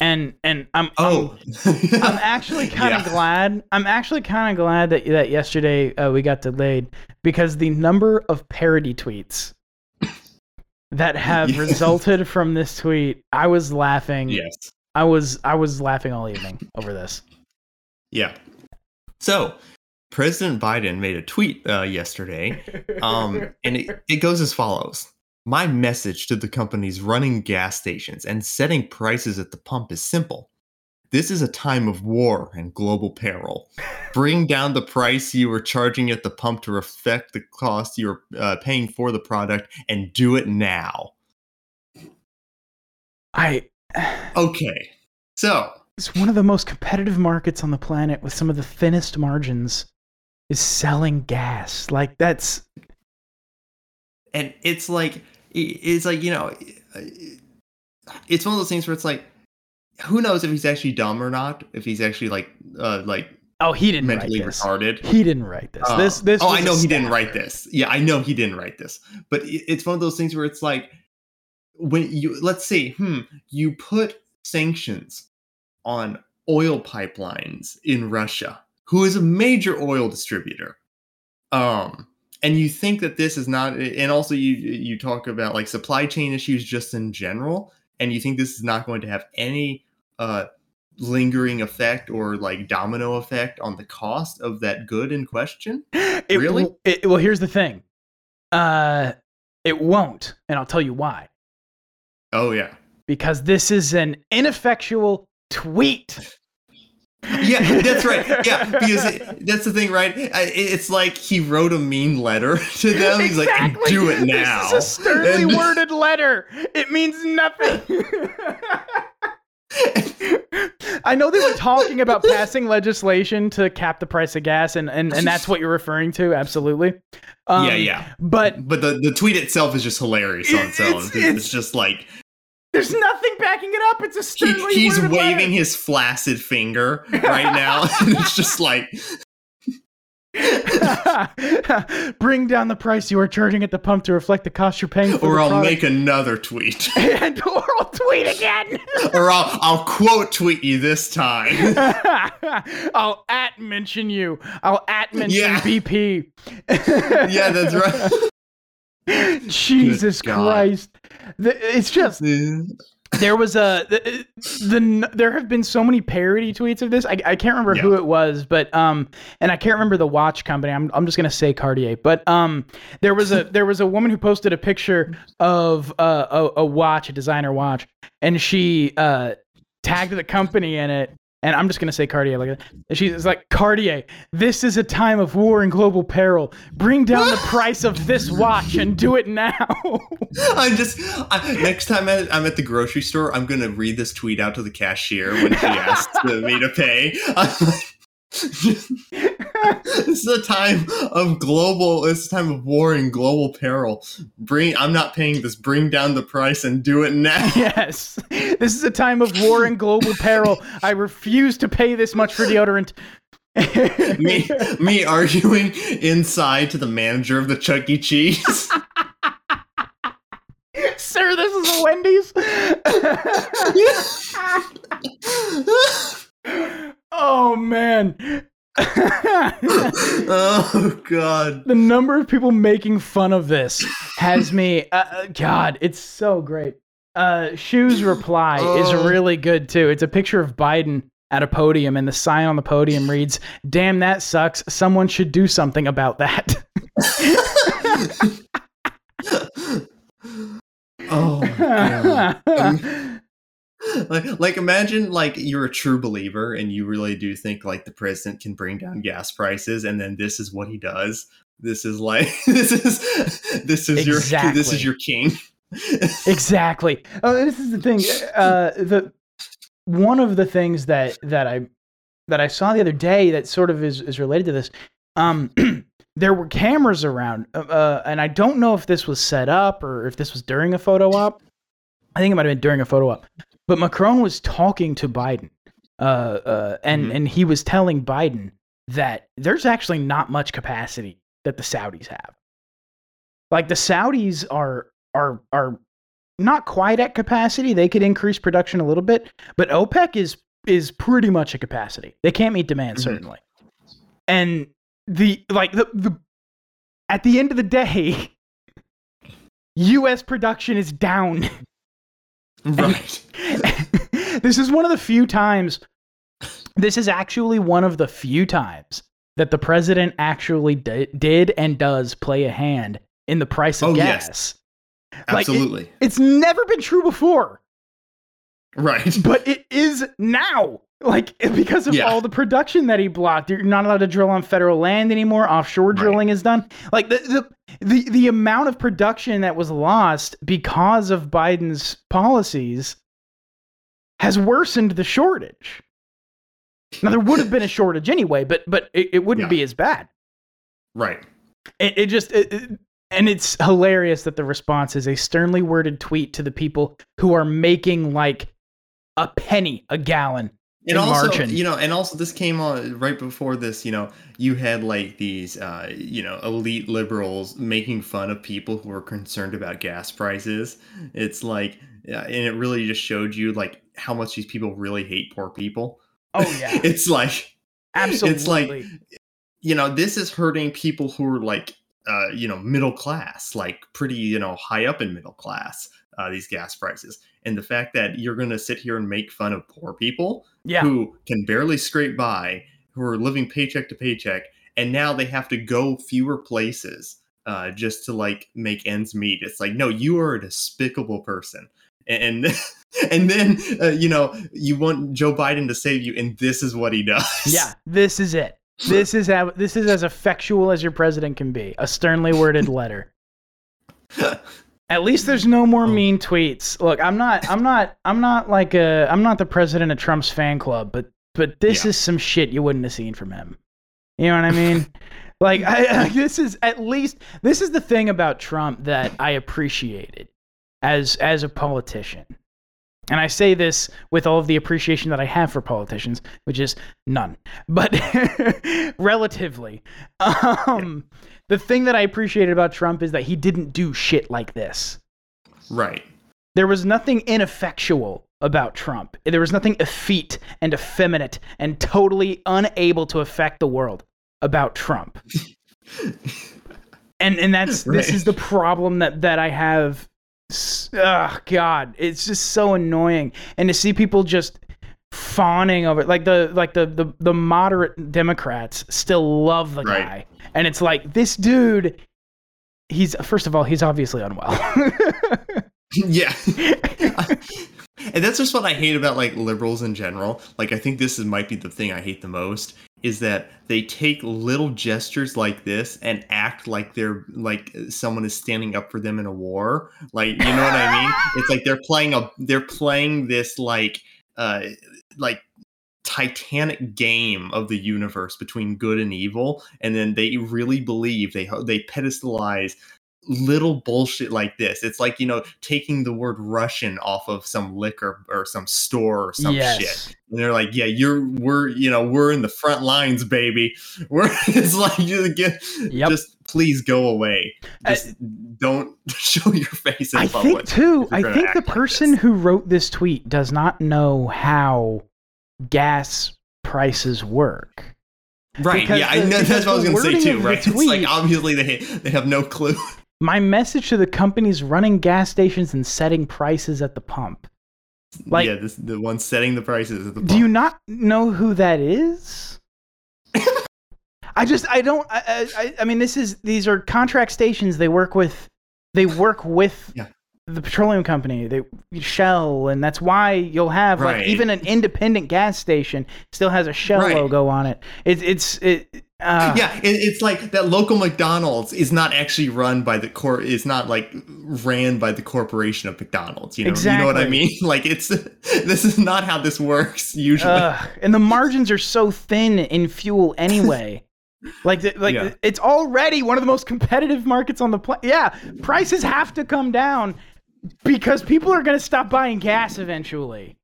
and and I'm oh I'm, I'm (laughs) actually kind of Yeah. glad. I'm actually kind of glad that that yesterday uh, we got delayed because the number of parody tweets that have Yeah. resulted from this tweet, I was laughing. yes I was I was laughing all evening over this. yeah. So President Biden made a tweet uh, yesterday um, and it, it goes as follows My message to the companies running gas stations and setting prices at the pump is simple. This is a time of war and global peril. Bring down the price you are charging at the pump to reflect the cost you're uh, paying for the product and do it now. I Okay, so it's one of the most competitive markets on the planet with some of the thinnest margins is selling gas. Like that's and it's like it's like you know it's one of those things where it's like who knows if he's actually dumb or not if he's actually like uh like oh he didn't mentally write this. retarded. He didn't write this. Uh, this this oh I know he didn't write this. Yeah i know he didn't write this. But it's one of those things where it's like when you let's see, hmm you put sanctions on oil pipelines in russia who is a major oil distributor. Um and you think that this is not and also you you talk about like supply chain issues just in general and you think this is not going to have any uh lingering effect or like domino effect on the cost of that good in question (gasps) It, Really? It, well, here's the thing. Uh, it won't, and I'll tell you why. oh yeah Because this is an ineffectual tweet. Yeah that's right (laughs) yeah because it, that's the thing right it's like he wrote a mean letter (laughs) to them he's like do it now This is a sternly And- (laughs) worded letter. It means nothing. I know they were talking about passing legislation to cap the price of gas, and, and, and that's what you're referring to. Absolutely. Um, yeah yeah But but the, the tweet itself is just hilarious on its own It's- it's, it's- just like there's nothing backing it up. It's a he, sternly he's waving letter. his flaccid finger (laughs) right now (laughs) and it's just like (laughs) Bring down the price you are charging at the pump to reflect the cost you're paying for or the i'll product. make another tweet and or I'll tweet again. or I'll, I'll quote tweet you this time I'll at mention you. I'll at mention Yeah. BP. yeah that's right Jesus God. Christ. The- It's just there was a the, the there have been so many parody tweets of this. I, I can't remember who it was, but um, and I can't remember the watch company. I'm I'm just gonna say Cartier, but um, there was a there was a woman who posted a picture of uh, a a watch, a designer watch, and she uh tagged the company in it. And I'm just gonna say Cartier like that. She's like Cartier. This is a time of war and global peril. Bring down the (laughs) price of this watch and do it now. (laughs) I'm just I, next time I- I'm at the grocery store, I'm gonna read this tweet out to the cashier when she asks (laughs) me to pay. (laughs) This is a time of global. This is a time of war and global peril. Bring. I'm not paying this. Bring down the price and do it now. (laughs) Yes. This is a time of war and global peril. I refuse to pay this much for deodorant. (laughs) me, me arguing inside to the manager of the Chuck E. Cheese. Sir, this is a Wendy's. oh man. (laughs) oh God. the number of people making fun of this has me uh, uh, god it's so great uh shoes reply is Oh. really good too it's a picture of biden at a podium and the sign on the podium reads damn that sucks someone should do something about that (laughs) oh. (laughs) (laughs) like, like imagine like you're a true believer and you really do think like the president can bring down gas prices and then this is what he does this is like (laughs) this is this is your this is your king (laughs) exactly oh this is the thing uh the one of the things that that i that i saw the other day that sort of is is related to this um (clears throat) there were cameras around, uh, uh, and I don't know if this was set up or if this was during a photo op. I think it might have been during a photo op. But Macron was talking to Biden, uh, uh, and Mhm. and he was telling Biden that there's actually not much capacity that the Saudis have. Like the Saudis are are are not quite at capacity. They could increase production a little bit, but OPEC is is pretty much at capacity. They can't meet demand Mhm. certainly. And the like the the at the end of the day, (laughs) US production is down. (laughs) (laughs) Right. (laughs) this is one of the few times this is actually one of the few times that the president actually di- did and does play a hand in the price of Oh, gas. yes. Like, it- Absolutely. It's never been true before, right. but it is now. Like (laughs) because of Yeah. all the production that he blocked, you're not allowed to drill on federal land anymore. Offshore Right. drilling is done. Like the, the the the amount of production that was lost because of Biden's policies has worsened the shortage. Now there would have been a (laughs) shortage anyway, but but it, it wouldn't Yeah. be as bad. Right. It, it just it, it- and it's hilarious that the response is a sternly worded tweet to the people who are making like a penny a gallon. And also, margin. you know, and also this came on right before this. You know, you had like these, uh, you know, elite liberals making fun of people who are concerned about gas prices. It's like, and it really just showed you like how much these people really hate poor people. Oh yeah, (laughs) it's like absolutely. It's like you know, this is hurting people who are like, uh, you know, middle class, like pretty, you know, high up in middle class. Uh, these gas prices, and the fact that you're going to sit here and make fun of poor people yeah, who can barely scrape by, who are living paycheck to paycheck, and now they have to go fewer places uh, just to like make ends meet. It's like, no, you are a despicable person. And (laughs) and then uh, you know you want Joe Biden to save you, and this is what he does. yeah. This is it. This is how. This is as effectual as your president can be. A sternly worded letter. (laughs) At least there's no Oh. more mean tweets. Look, I'm not. I'm not. I'm not like a. I'm not the president of Trump's fan club, but but this Yeah. is some shit you wouldn't have seen from him. You know what I mean? (laughs) like I, (laughs) I, this is at least this is the thing about Trump that I appreciated as as a politician. And I say this with all of the appreciation that I have for politicians, which is none, but (laughs) relatively. Um, the thing that I appreciated about Trump is that he didn't do shit like this. right. There was nothing ineffectual about Trump. There was nothing effete and effeminate and totally unable to affect the world about Trump. (laughs) and and that's this is the problem that that I have. Oh God, it's just so annoying, and to see people just fawning over like the like the the, the moderate Democrats still love the Right. guy, and it's like this dude. He's first of all, he's obviously unwell. (laughs) yeah. (laughs) and that's just what I hate about like liberals in general. Like I think this is might be the thing I hate the most is that they take little gestures like this and act like they're like someone is standing up for them in a war. Like you know what I mean? (laughs) It's like they're playing a they're playing this like uh like titanic game of the universe between good and evil and then they really believe they they pedestalize little bullshit like this. It's like, you know, taking the word Russian off of some liquor or some store or some yes. shit. And they're like, yeah, you're, we're, you know, we're in the front lines, baby. (laughs) We're, it's like, you get, Yep. just please go away. Just don't (laughs) show your face in I think too. I think the act like person who wrote this tweet does not know how gas prices work. Right. because Yeah. I know. That's what I was going to say too, the right? It's like, obviously they, they have no clue. (laughs) My message to the companies running gas stations and setting prices at the pump. Like- yeah, this, the one setting the prices at the Do you not know who that is? (laughs) I just I don't I, I I- I mean this is these are contract stations they work with they work with Yeah. The petroleum company they Shell and that's why you'll have like even an independent gas station still has a Shell Right. logo on it. It's it's it uh, yeah, it, it's like that local McDonald's is not actually run by the core. Is not like ran by the corporation of McDonald's. You know, you know what I mean? (laughs) Like it's (laughs) this is not how this works usually. Ugh, and the margins are so thin in fuel anyway. (laughs) Like, th- like Yeah. it's already one of the most competitive markets on the planet. Yeah, prices have to come down because people are going to stop buying gas eventually.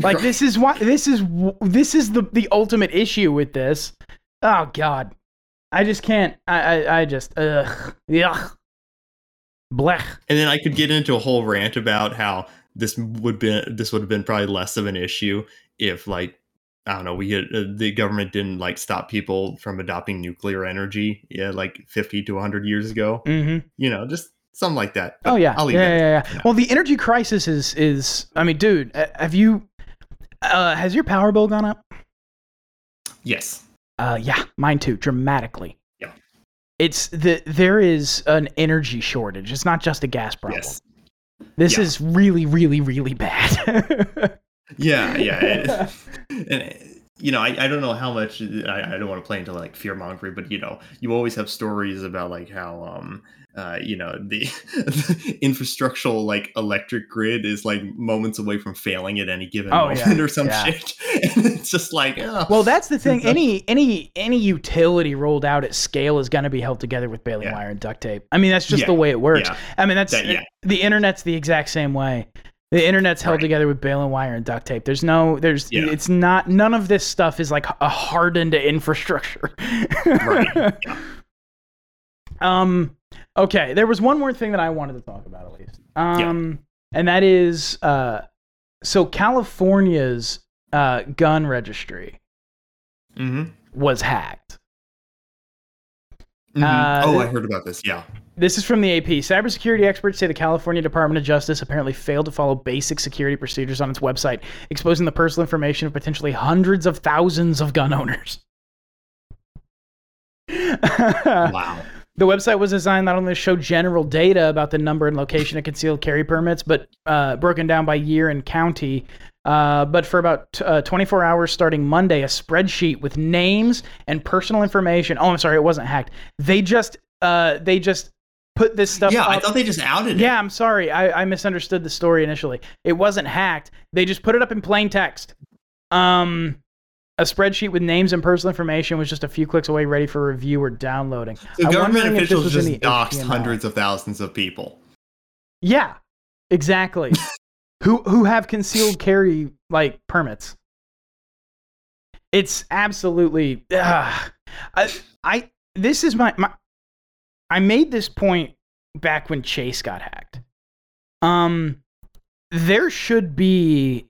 Like this is why this is this is the the ultimate issue with this. Oh God, I just can't. I I, I just ugh yuck blech. And then I could get into a whole rant about how this would be this would have been probably less of an issue if like I don't know we had, uh, the government didn't like stop people from adopting nuclear energy yeah like 50 to 100 years ago Mm-hmm. you know just something like that Oh yeah, I'll leave yeah, yeah, there. yeah. Well, the energy crisis is is. I mean, dude, uh, have you? Uh, has your power bill gone up? yes Uh, yeah, mine too, dramatically. Yeah. It's the there is an energy shortage. It's not just a gas problem. yes This Yeah. is really, really, really bad. (laughs) yeah yeah (laughs) and, and, you know I, I don't know how much I, I don't want to play into like fear mongering but you know you always have stories about like how um uh, you know the, (laughs) the infrastructural like electric grid is like moments away from failing at any given Oh, moment yeah, or some yeah. shit (laughs) and it's just like oh. well, that's the thing. Any any any utility rolled out at scale is going to be held together with baling Yeah. wire and duct tape. I mean, that's just the way it works. I mean, that's That- the internet's the exact same way. The internet's held Right. together with baling wire and duct tape. There's no, there's, Yeah. it's not. None of this stuff is like a hardened infrastructure. right (laughs) yeah. Um. Okay. There was one more thing that I wanted to talk about at least. Um. And that is, uh, so California's uh gun registry hmm was hacked. Mhm. Uh, oh i heard about this yeah This is from the AP. Cybersecurity experts say the California Department of Justice apparently failed to follow basic security procedures on its website, exposing the personal information of potentially hundreds of thousands of gun owners. (laughs) wow The website was designed not only to show general data about the number and location of concealed carry permits, but uh, broken down by year and county. Uh, but for about uh, 24 hours starting Monday, a spreadsheet with names and personal information. Oh, I'm sorry, it wasn't hacked. They just uh, they just put this stuff. yeah i thought they just outed it Yeah, I'm sorry. I, I misunderstood the story initially. It wasn't hacked. They just put it up in plain text. Um, a spreadsheet with names and personal information was just a few clicks away, ready for review or downloading. the I'm government wondering if this officials just doxed HTML. hundreds of thousands of people Yeah, exactly. (laughs) who who have concealed carry like permits? It's absolutely. I I this is my my. I made this point back when Chase got hacked. Um, there should be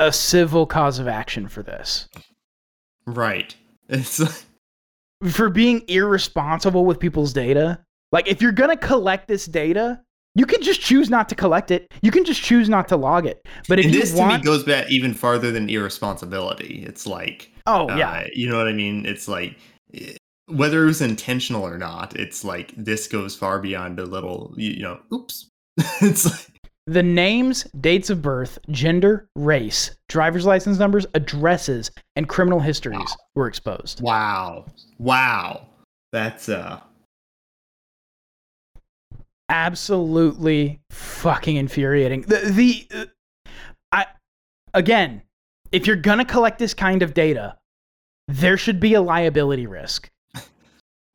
a civil cause of action for this right (laughs) it's like for being irresponsible with people's data. Like, if you're gonna collect this data, you can just choose not to collect it. You can just choose not to log it. But if and this want, to me goes back even farther than irresponsibility. It's like, oh uh, yeah, you know what I mean? It's like eh, whether it was intentional or not. It's like this goes far beyond a little, you know, oops. (laughs) it's like, the names, dates of birth, gender, race, driver's license numbers, addresses, and criminal histories were exposed. wow, wow. That's uh, absolutely fucking infuriating. The the uh, I again, if you're going to collect this kind of data, there should be a liability risk.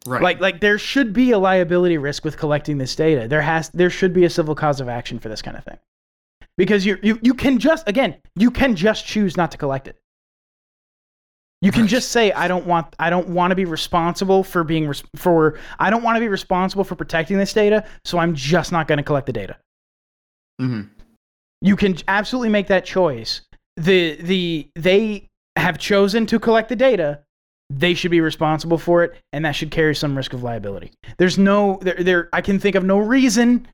Right. Like like there should be a liability risk with collecting this data. There has there should be a civil cause of action for this kind of thing. Because you you you can just again, you can just choose not to collect it. You can Right. just say I don't want I don't want to be responsible for being res- for I don't want to be responsible for protecting this data, so I'm just not going to collect the data. Mhm. You can absolutely make that choice. The the they have chosen to collect the data. They should be responsible for it, and that should carry some risk of liability. There's no there there I can think of no reason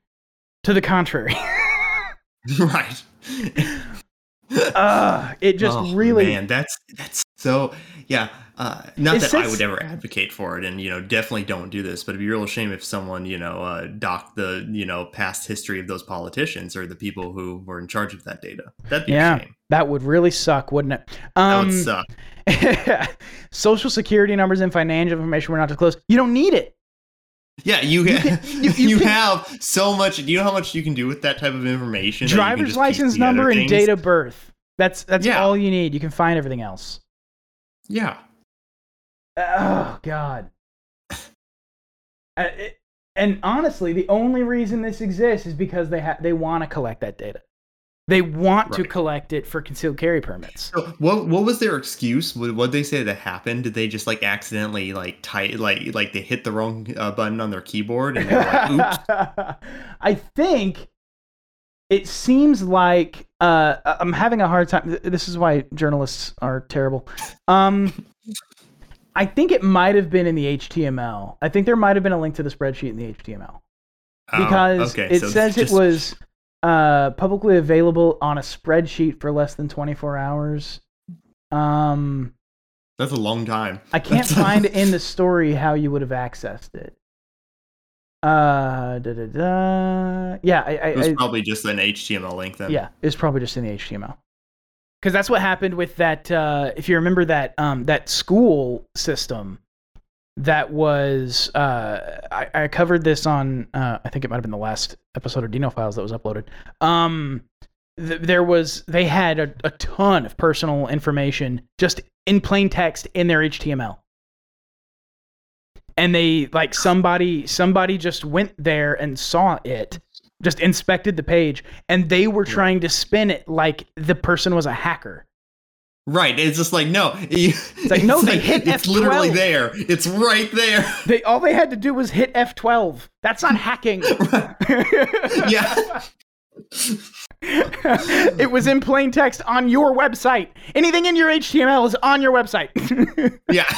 to the contrary. (laughs) right. uh, it just Oh, really man that's that's so yeah uh not that i would ever advocate for it and you know definitely don't do this but it'd be a real shame if someone you know uh docked the you know past history of those politicians or the people who were in charge of that data that'd be Yeah. a shame that would really suck, wouldn't it? that Um, would suck (laughs) social security numbers and financial information were not disclosed. You don't need it. yeah you You can- (laughs) you, you- you can- have so much do you know how much you can do with that type of information that you can Driver's license number and date of birth. That's that's Yeah. all you need. You can find everything else. yeah oh god. Uh, it- and honestly, the only reason this exists is because they ha- they want to collect that data. They want to collect it for concealed carry permits. So what what was their excuse? What what they say that happened? Did they just like accidentally like type like like they hit the wrong uh, button on their keyboard and they're like, oops? (laughs) I think it seems like uh, I'm having a hard time. This is why journalists are terrible. Um, I think it might have been in the HTML. I think there might have been a link to the spreadsheet in the HTML Oh, because okay, it so says just- it was uh, publicly available on a spreadsheet for less than 24 hours. Um, That's a long time. I can't (laughs) find in the story how you would have accessed it. Uh, da, da, da. Yeah, I, I, It was I probably just an HTML link then. yeah, it's probably just in the HTML. Because that's what happened with that. Uh, if you remember that um, that school system that was, uh, I, I covered this on. Uh, I think it might have been the last episode of Dino Files that was uploaded. Um, th- there was they had a, a ton of personal information just in plain text in their HTML. And they like somebody somebody just went there and saw it just inspected the page and they were trying to spin it like the person was a hacker. Right. It's just like no. (laughs) It's like, no, they hit It's literally F12. there. It's right there. They all they had to do was hit F12. That's not hacking. (laughs) yeah. (laughs) it was in plain text on your website. Anything in your HTML is on your website. Yeah.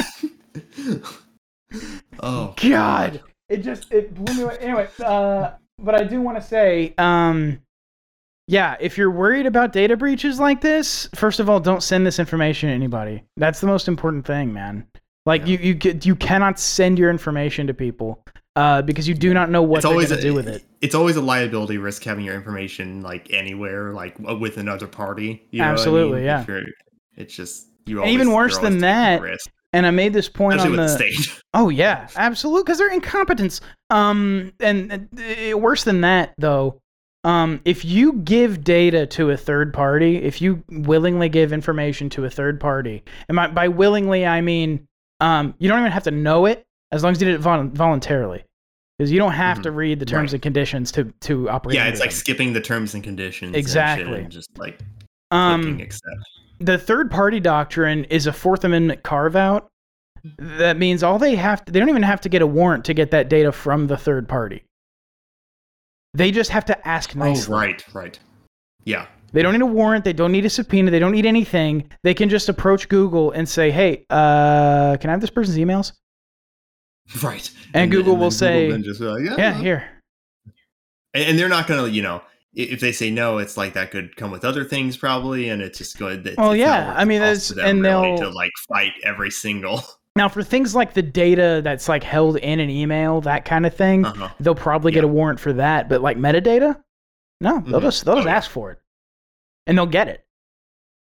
oh. God, it just it blew me away. Anyway, uh, but I do want to say, um, yeah, if you're worried about data breaches like this, first of all, don't send this information to anybody. That's the most important thing, man. Like Yeah. you, you, get- you cannot send your information to people uh, because you do not know what it's they're always a, to do with it. It's always a liability risk having your information like anywhere, like with another party. You know I Absolutely, mean? yeah. It's just you. And Always, even worse than that, And I made this point especially on the. the. (laughs) Oh yeah, absolutely, because they're incompetence. Um, and uh, worse than that though, um, if you give data to a third party, if you willingly give information to a third party, and by, by willingly I mean, um, you don't even have to know it as long as you did it vol- voluntarily, because you don't have Mhm. to read the terms Right. and conditions to to operate. Yeah, it's like them. skipping the terms and conditions. Exactly. and just like um, the third party doctrine is a Fourth Amendment carve out. That means all they have to, they don't even have to get a warrant to get that data from the third party. They just have to ask Oh, nicely. right, right. Yeah. They don't need a warrant. They don't need a subpoena. They don't need anything. They can just approach Google and say, "Hey, uh, can I have this person's emails?" (laughs) Right. And Google will then say, just like, Yeah, here. And, and they're not gonna, you know, if they say no, it's like that could come with other things probably, and it's just good. It's, Well, it's yeah, I mean, that's- and really they'll- to like fight every single. Now, for things like the data that's like held in an email, that kind of thing, Uh-huh. they'll probably get a warrant for that. But like metadata, no, they'll Mhm. just they'll just Oh, ask for it, and they'll get it.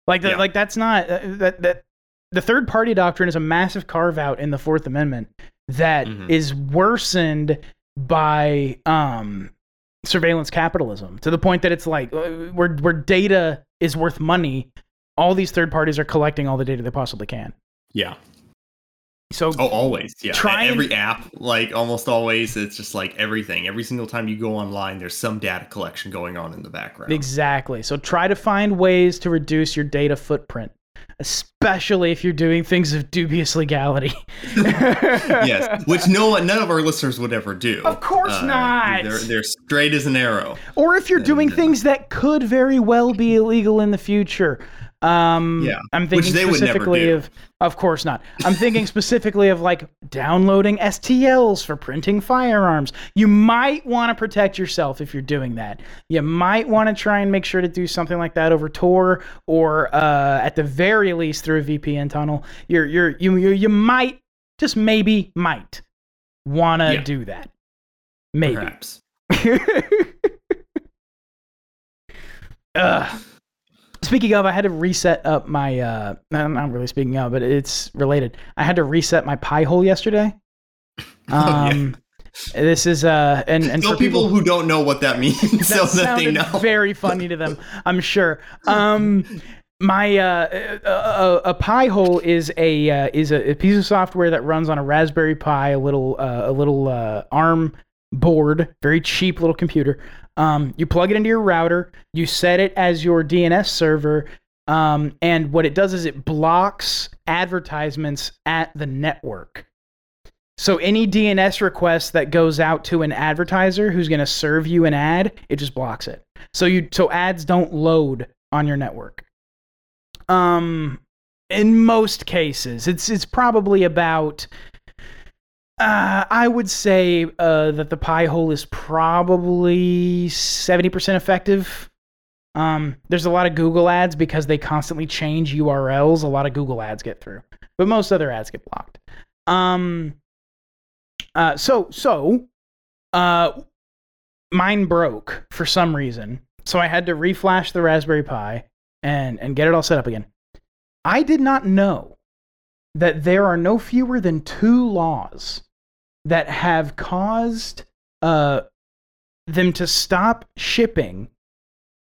Like Yeah. like that's not uh, that that the third party doctrine is a massive carve out in the Fourth Amendment that is Mhm. worsened by um surveillance capitalism to the point that it's like uh, where where data is worth money. All these third parties are collecting all the data they possibly can. Yeah. So Oh, always. Yeah. Try and- every app, like almost always, it's just like everything. Every single time you go online, there's some data collection going on in the background. Exactly. So try to find ways to reduce your data footprint, especially if you're doing things of dubious legality. (laughs) yes, which no one, none of our listeners would ever do. Uh, Of course not. They're, they're straight as an arrow. or if you're doing uh, things that could very well be illegal in the future. Um, Yeah, I'm which thinking they would never specifically do. of, of course not. I'm thinking (laughs) specifically of like downloading STLs for printing firearms. You might want to protect yourself if you're doing that. You might want to try and make sure to do something like that over Tor or uh, at the very least through a VPN tunnel. You're you're you you, you might just maybe might want to Yeah. do that. Maybe. Perhaps. (laughs) Ugh. Speaking of, I had to reset up my. Uh, I'm not really speaking of, but it's related. I had to reset my Pi hole yesterday. (laughs) Oh, yeah. Um, this is uh, and and So for people, who don't know what that means, (laughs) that so that they know. very funny to them, I'm sure. Um, my uh, a, a, a Pi hole is a uh, is a, a piece of software that runs on a Raspberry Pi, a little uh, a little uh, ARM board, very cheap little computer. Um, you plug it into your router, you set it as your DNS server, um, and what it does is it blocks advertisements at the network. So any DNS request that goes out to an advertiser who's going to serve you an ad, it just blocks it. So you so ads don't load on your network. Um, in most cases, it's it's probably about. Uh, I would say uh, that the Pi hole is probably seventy percent effective. Um, there's a lot of Google ads because they constantly change URLs. A lot of Google ads get through, but most other ads get blocked. Um, uh, so so, uh, mine broke for some reason, so I had to reflash the Raspberry Pi and and get it all set up again. I did not know that there are no fewer than two laws that have caused uh, them to stop shipping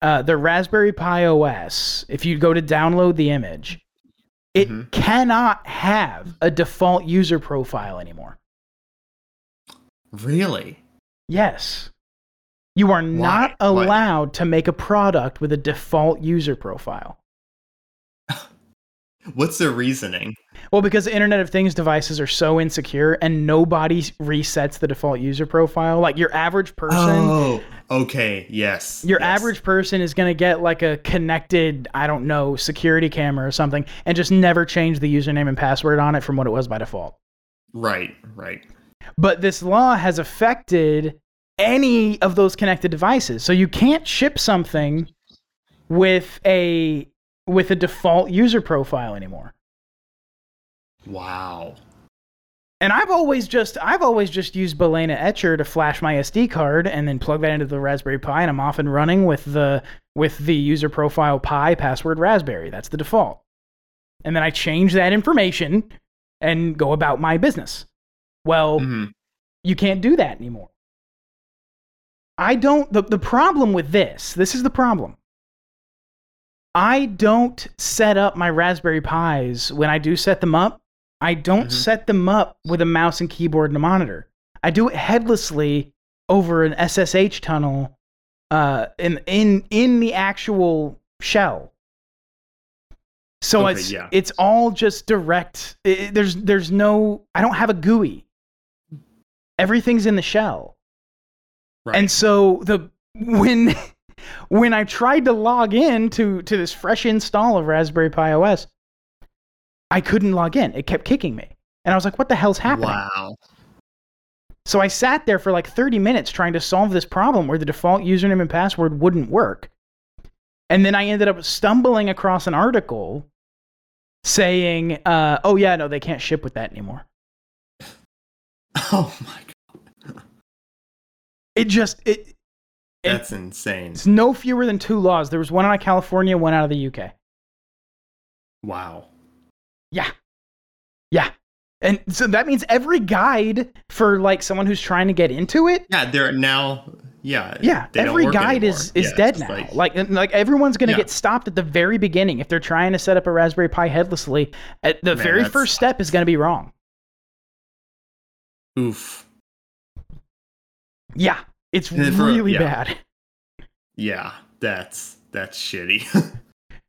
uh, the Raspberry Pi OS. If you go to download the image, it Mhm. cannot have a default user profile anymore. Really? Yes. You are not Why? Why? allowed to make a product with a default user profile. What's the reasoning? Well, because the Internet of Things devices are so insecure and nobody resets the default user profile. Like your average person, Oh, okay. Yes. your yes. average person is going to get like a connected, I don't know, security camera or something and just never change the username and password on it from what it was by default. Right. Right. But this law has affected any of those connected devices. So you can't ship something with a with a default user profile anymore. Wow. And I've always just I've always just used Balena Etcher to flash my SD card and then plug that into the Raspberry Pi and I'm off and running with the with the user profile Pi password Raspberry. That's the default. And then I change that information and go about my business. Well, Mhm. you can't do that anymore. I don't the, the problem with this, this is the problem. I don't set up my Raspberry Pis when I do set them up. I don't Mhm. set them up with a mouse and keyboard and a monitor. I do it headlessly over an SSH tunnel uh, in in in the actual shell. So Okay, it's yeah. it's all just direct. i- i- there's there's no I don't have a GUI. Everything's in the shell. Right. And so the (laughs) when when I tried to log in to to this fresh install of Raspberry Pi OS, I couldn't log in. It kept kicking me. And I was like, what the hell's happening? wow. So I sat there for like 30 minutes trying to solve this problem where the default username and password wouldn't work. And then I ended up stumbling across an article saying, uh, oh, yeah, no, they can't ship with that anymore. (laughs) Oh my god. It just, it, It- That's insane. it's no fewer than two laws. There was one out of California, one out of the UK. Wow. Yeah. Yeah. And so that means every guide for like someone who's trying to get into it Yeah, they're now. Yeah. Yeah, every guide anymore. is is Yeah, dead now. like- Like and, like everyone's gonna Yeah. get stopped at the very beginning if they're trying to set up a Raspberry Pi headlessly. At the Man, very first step is gonna be wrong. oof. Yeah, it's for- really yeah. bad. (laughs) Yeah, that's that's shitty. (laughs)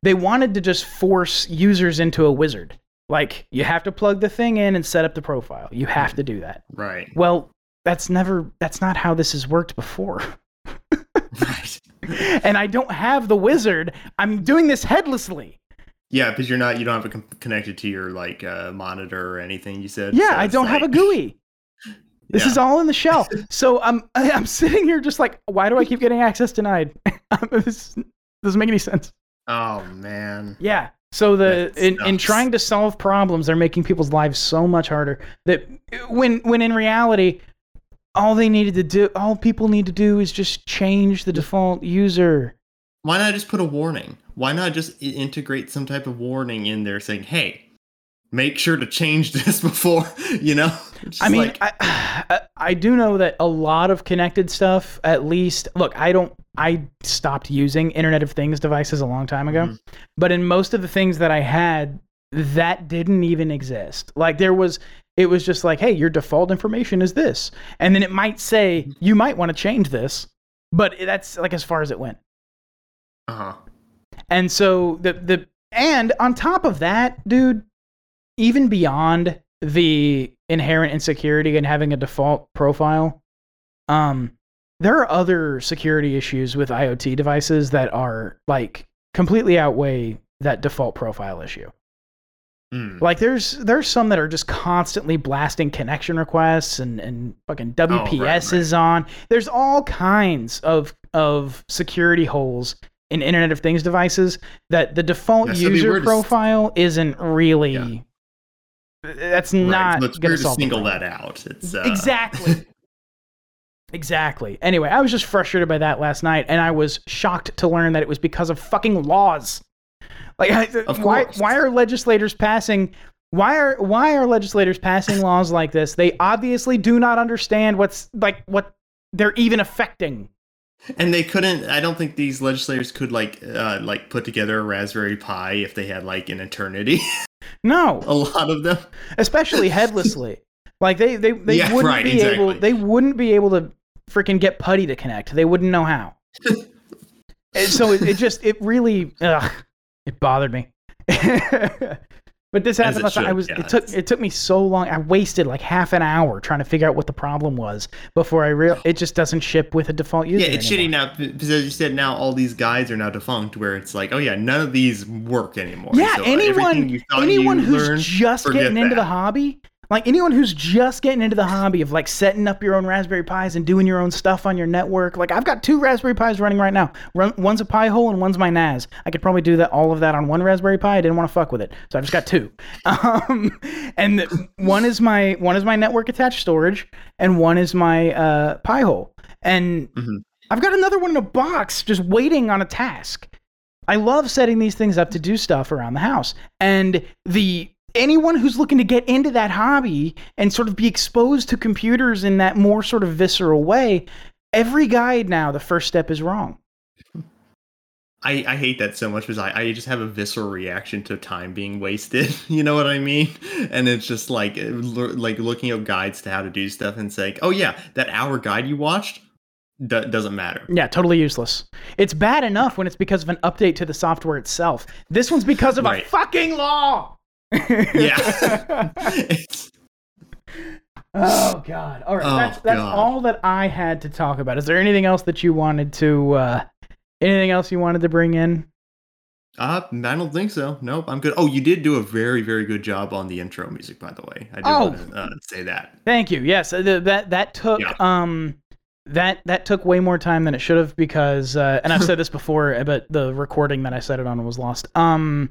They wanted to just force users into a wizard. Like you have to plug the thing in and set up the profile. You have to do that. right. Well, that's never. That's not how this has worked before. (laughs) Right. and I don't have the wizard. I'm doing this headlessly. Yeah, because you're not you don't have it connected to your like uh, monitor or anything. You said. Yeah, so I don't have a GUI. This Yeah. is all in the shell. (laughs) So I'm (laughs) I'm sitting here just like, why do I keep getting access denied? (laughs) this doesn't make any sense. Oh man. Yeah. So the in, in trying to solve problems, they're making people's lives so much harder. That when when in reality, all they needed to do, all people need to do, is just change the default user. Why not just put a warning? Why not just integrate some type of warning in there saying, "Hey, make sure to change (laughs) this before," you know? I mean, like- (sighs) I, I do know that a lot of connected stuff, at least, look, I don't, I stopped using Internet of Things devices a long time ago, Mhm. but in most of the things that I had, that didn't even exist. Like there was, it was just like, hey, your default information is this. And then it might say, you might want to change this, but that's like as far as it went. Uh huh. And so the the and on top of that, dude, even beyond the inherent insecurity and having a default profile, um, there are other security issues with IoT devices that are like completely outweigh that default profile issue. Mm. Like there's there's some that are just constantly blasting connection requests and and fucking WPS right. is on. There's all kinds of of security holes in Internet of Things devices that the default Yeah, so it'd user profile isn't really. Yeah. That's Right, not so it's gonna weird to single that out. It's uh, Exactly. (laughs) exactly. Anyway, I was just frustrated by that last night, and I was shocked to learn that it was because of fucking laws. Like, Of why? Why are legislators passing? Why are why are legislators passing laws like this? They obviously do not understand what's like what they're even affecting. And they couldn't. I don't think these legislators could like uh, like put together a Raspberry Pi if they had like an eternity. (laughs) No, a lot of them. especially (laughs) headlessly. Like they they, they Yeah, wouldn't right, be able they wouldn't be able to freaking get PuTTY to connect. They wouldn't know how. (laughs) and so it, it just it really ugh, it bothered me. But this happened it last night. I was yeah, it took it's- it took me so long. I wasted like half an hour trying to figure out what the problem was before I real it just doesn't ship with a default user. Yeah, it's anymore. shitty now because as you said, now all these guides are now defunct. Where it's like, oh yeah, none of these work anymore. Yeah, So, uh, anyone anyone who's learned, just getting into the hobby, like anyone who's just getting into the hobby of like setting up your own Raspberry Pis and doing your own stuff on your network. Like I've got two Raspberry Pis running right now. Run, one's a Pi hole and one's my NAS. I could probably do that all of that on one Raspberry Pi. I didn't want to fuck with it, so I just got two. (laughs) Um, and the- one is my one is my network attached storage, and one is my uh, Pi hole. And Mhm. I've got another one in a box just waiting on a task. I love setting these things up to do stuff around the house. And the anyone who's looking to get into that hobby and sort of be exposed to computers in that more sort of visceral way, every guide now the first step is wrong. I, I hate that so much because I, I just have a visceral reaction to time being wasted. (laughs) You know what I mean? And it's just like uh, like looking up guides to how to do stuff and saying, oh yeah, that hour guide you watched do- doesn't matter. Yeah, totally useless. It's bad enough when it's because of an update to the software itself. This one's because of a fucking law. Yeah. (laughs) Oh God! All right, Oh, that's that's God. all that I had to talk about. Is there anything else that you wanted to? uh Anything else you wanted to bring in? uh, I don't think so. Nope, I'm good. Oh, you did do a very, very good job on the intro music, by the way. I did Oh. want to uh, say that. Thank you. Yes, uh, that that took Yeah. um that that took way more time than it should have because uh, and I've said (laughs) this before, but the recording that I set it on was lost. Um,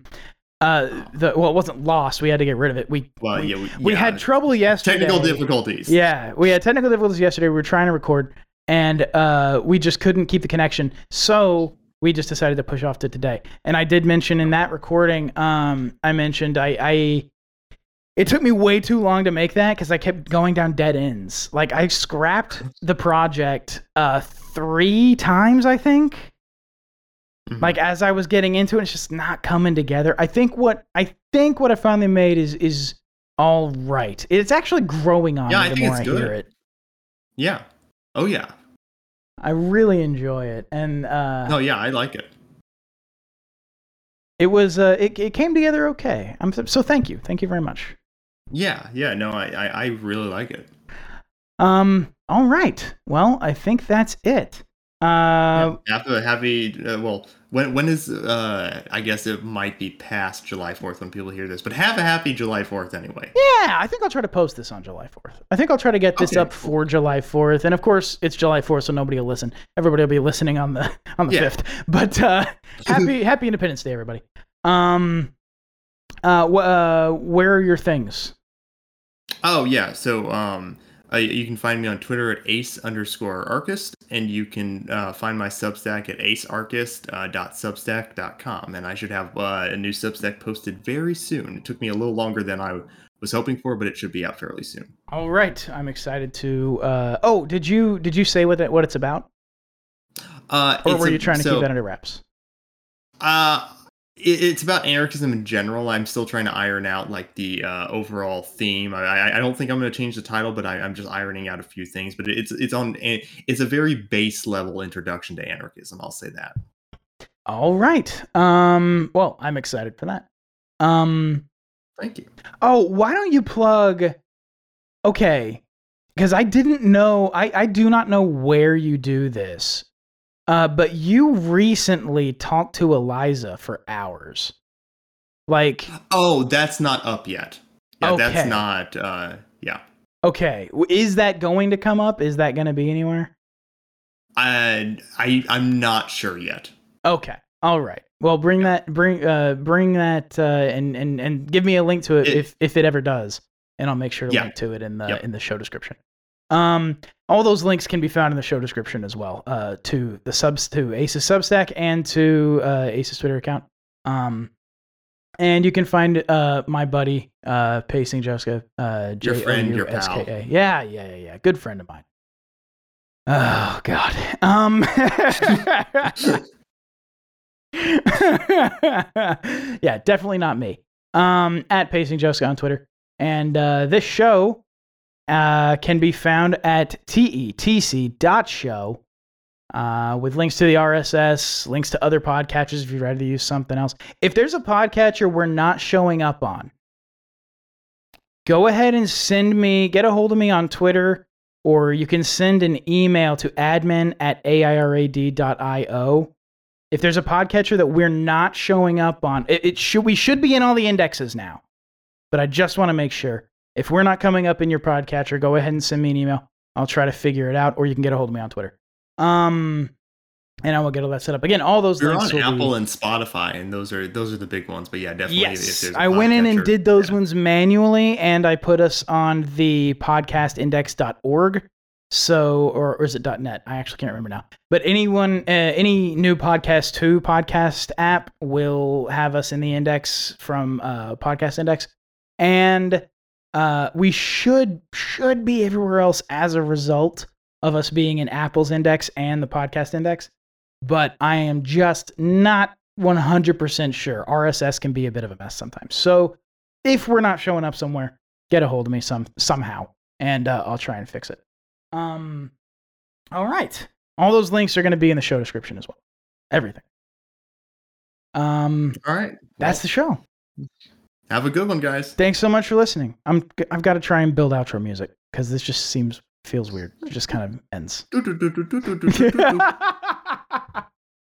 uh, the well, it wasn't lost. We had to get rid of it. We Well, we, yeah, we, we yeah, had trouble yesterday. technical difficulties. Yeah, we had technical difficulties yesterday. We were trying to record, and uh, we just couldn't keep the connection. So we just decided to push off to today. And I did mention in that recording, um, I mentioned I, I it took me way too long to make that because I kept going down dead ends. Like I scrapped the project uh, three times, I think. Mhm. Like as I was getting into it, it's just not coming together. I think what I think what I finally made is is all right. It's actually growing on Yeah, me I the think more I it's hear good. it. Yeah. Oh yeah. I really enjoy it, and uh, No, yeah, I like it. it was uh, it it came together okay. I'm so, so thank you, thank you very much. Yeah, yeah. No, I, I, I really like it. Um, all right. Well, I think that's it. Uh, Have a happy. Uh, well, when when is? Uh, I guess it might be past July Fourth when people hear this, but have a happy July Fourth anyway. yeah, I think I'll try to post this on July 4th. I think I'll try to get this Okay, up for July 4th, and of course it's July 4th, so nobody will listen. Everybody will be listening on the on the Yeah. 5th. (laughs) But uh, happy (laughs) Happy Independence Day, everybody. Um, uh, wh- uh, where are your things? Oh yeah. So um, Uh, you can find me on Twitter at ace underscore archist, and you can uh, find my Substack at acearchist.substack.com. And I should have uh, a new Substack posted very soon. It took me a little longer than I was hoping for, but it should be out fairly soon. All right, I'm excited to. Uh, oh, did you did you say what it, what it's about, Uh, or it's were a- you trying to so, keep that under wraps? Uh, it's about anarchism in general. I'm still trying to iron out like the uh, overall theme. I, I, don't think I'm going to change the title, but I, I'm just ironing out a few things. But it's it's on it's a very base level introduction to anarchism. I'll say that. All right. Um. Well, I'm excited for that. Um. Thank you. Oh, why don't you plug? Okay, because I didn't know. I I do not know where you do this. Uh, but you recently talked to Eliza for hours. Like, Oh, that's not up yet. Yeah, Okay. that's not. Uh, yeah. okay, is that going to come up? Is that going to be anywhere? I I I'm not sure yet. Okay. All right. Well, bring that bring uh bring that uh and and and give me a link to it, It- if if it ever does, and I'll make sure to Yeah. link to it in the Yep. in the show description. Um, all those links can be found in the show description as well. Uh, to the subs to Ace's Substack and to uh Ace's Twitter account. Um, and you can find uh my buddy uh Pacing Jouska uh Your friend, your pal. Yeah, yeah, yeah, yeah. Good friend of mine. Oh God. Um. (laughs) (laughs) yeah, definitely not me. Um, at Pacing Jouska on Twitter, and uh, this show uh, can be found at tetc.show uh, with links to the RSS, links to other podcatchers if you'd rather use something else. If there's a podcatcher we're not showing up on, go ahead and send me, get a hold of me on Twitter, or you can send an email to admin at airad.io. If there's a podcatcher that we're not showing up on, it, it should we should be in all the indexes now. But I just want to make sure. If we're not coming up in your podcatcher, go ahead and send me an email. I'll try to figure it out, or you can get a hold of me on Twitter. Um, and I will get all that set up. Again, all those We're links on Apple be- and Spotify, and those are those are the big ones. But yeah, definitely. Yes, I went in and did those yeah. ones manually, and I put us on the podcastindex.org. So, or, or is it .net? I actually can't remember now. But anyone, uh, any new podcast two podcast app will have us in the index from uh, Podcast Index, and uh, we should should be everywhere else as a result of us being in Apple's index and the podcast index. But I am just not 100% sure. RSS can be a bit of a mess sometimes. So if we're not showing up somewhere, get a hold of me some somehow, and uh, I'll try and fix it. Um, all right. All those links are going to be in the show description as well. Everything. Um, All right. that's the show. Have a good one, guys. Thanks so much for listening. I'm I've got to try and build outro music because this just seems feels weird. It just kind of ends.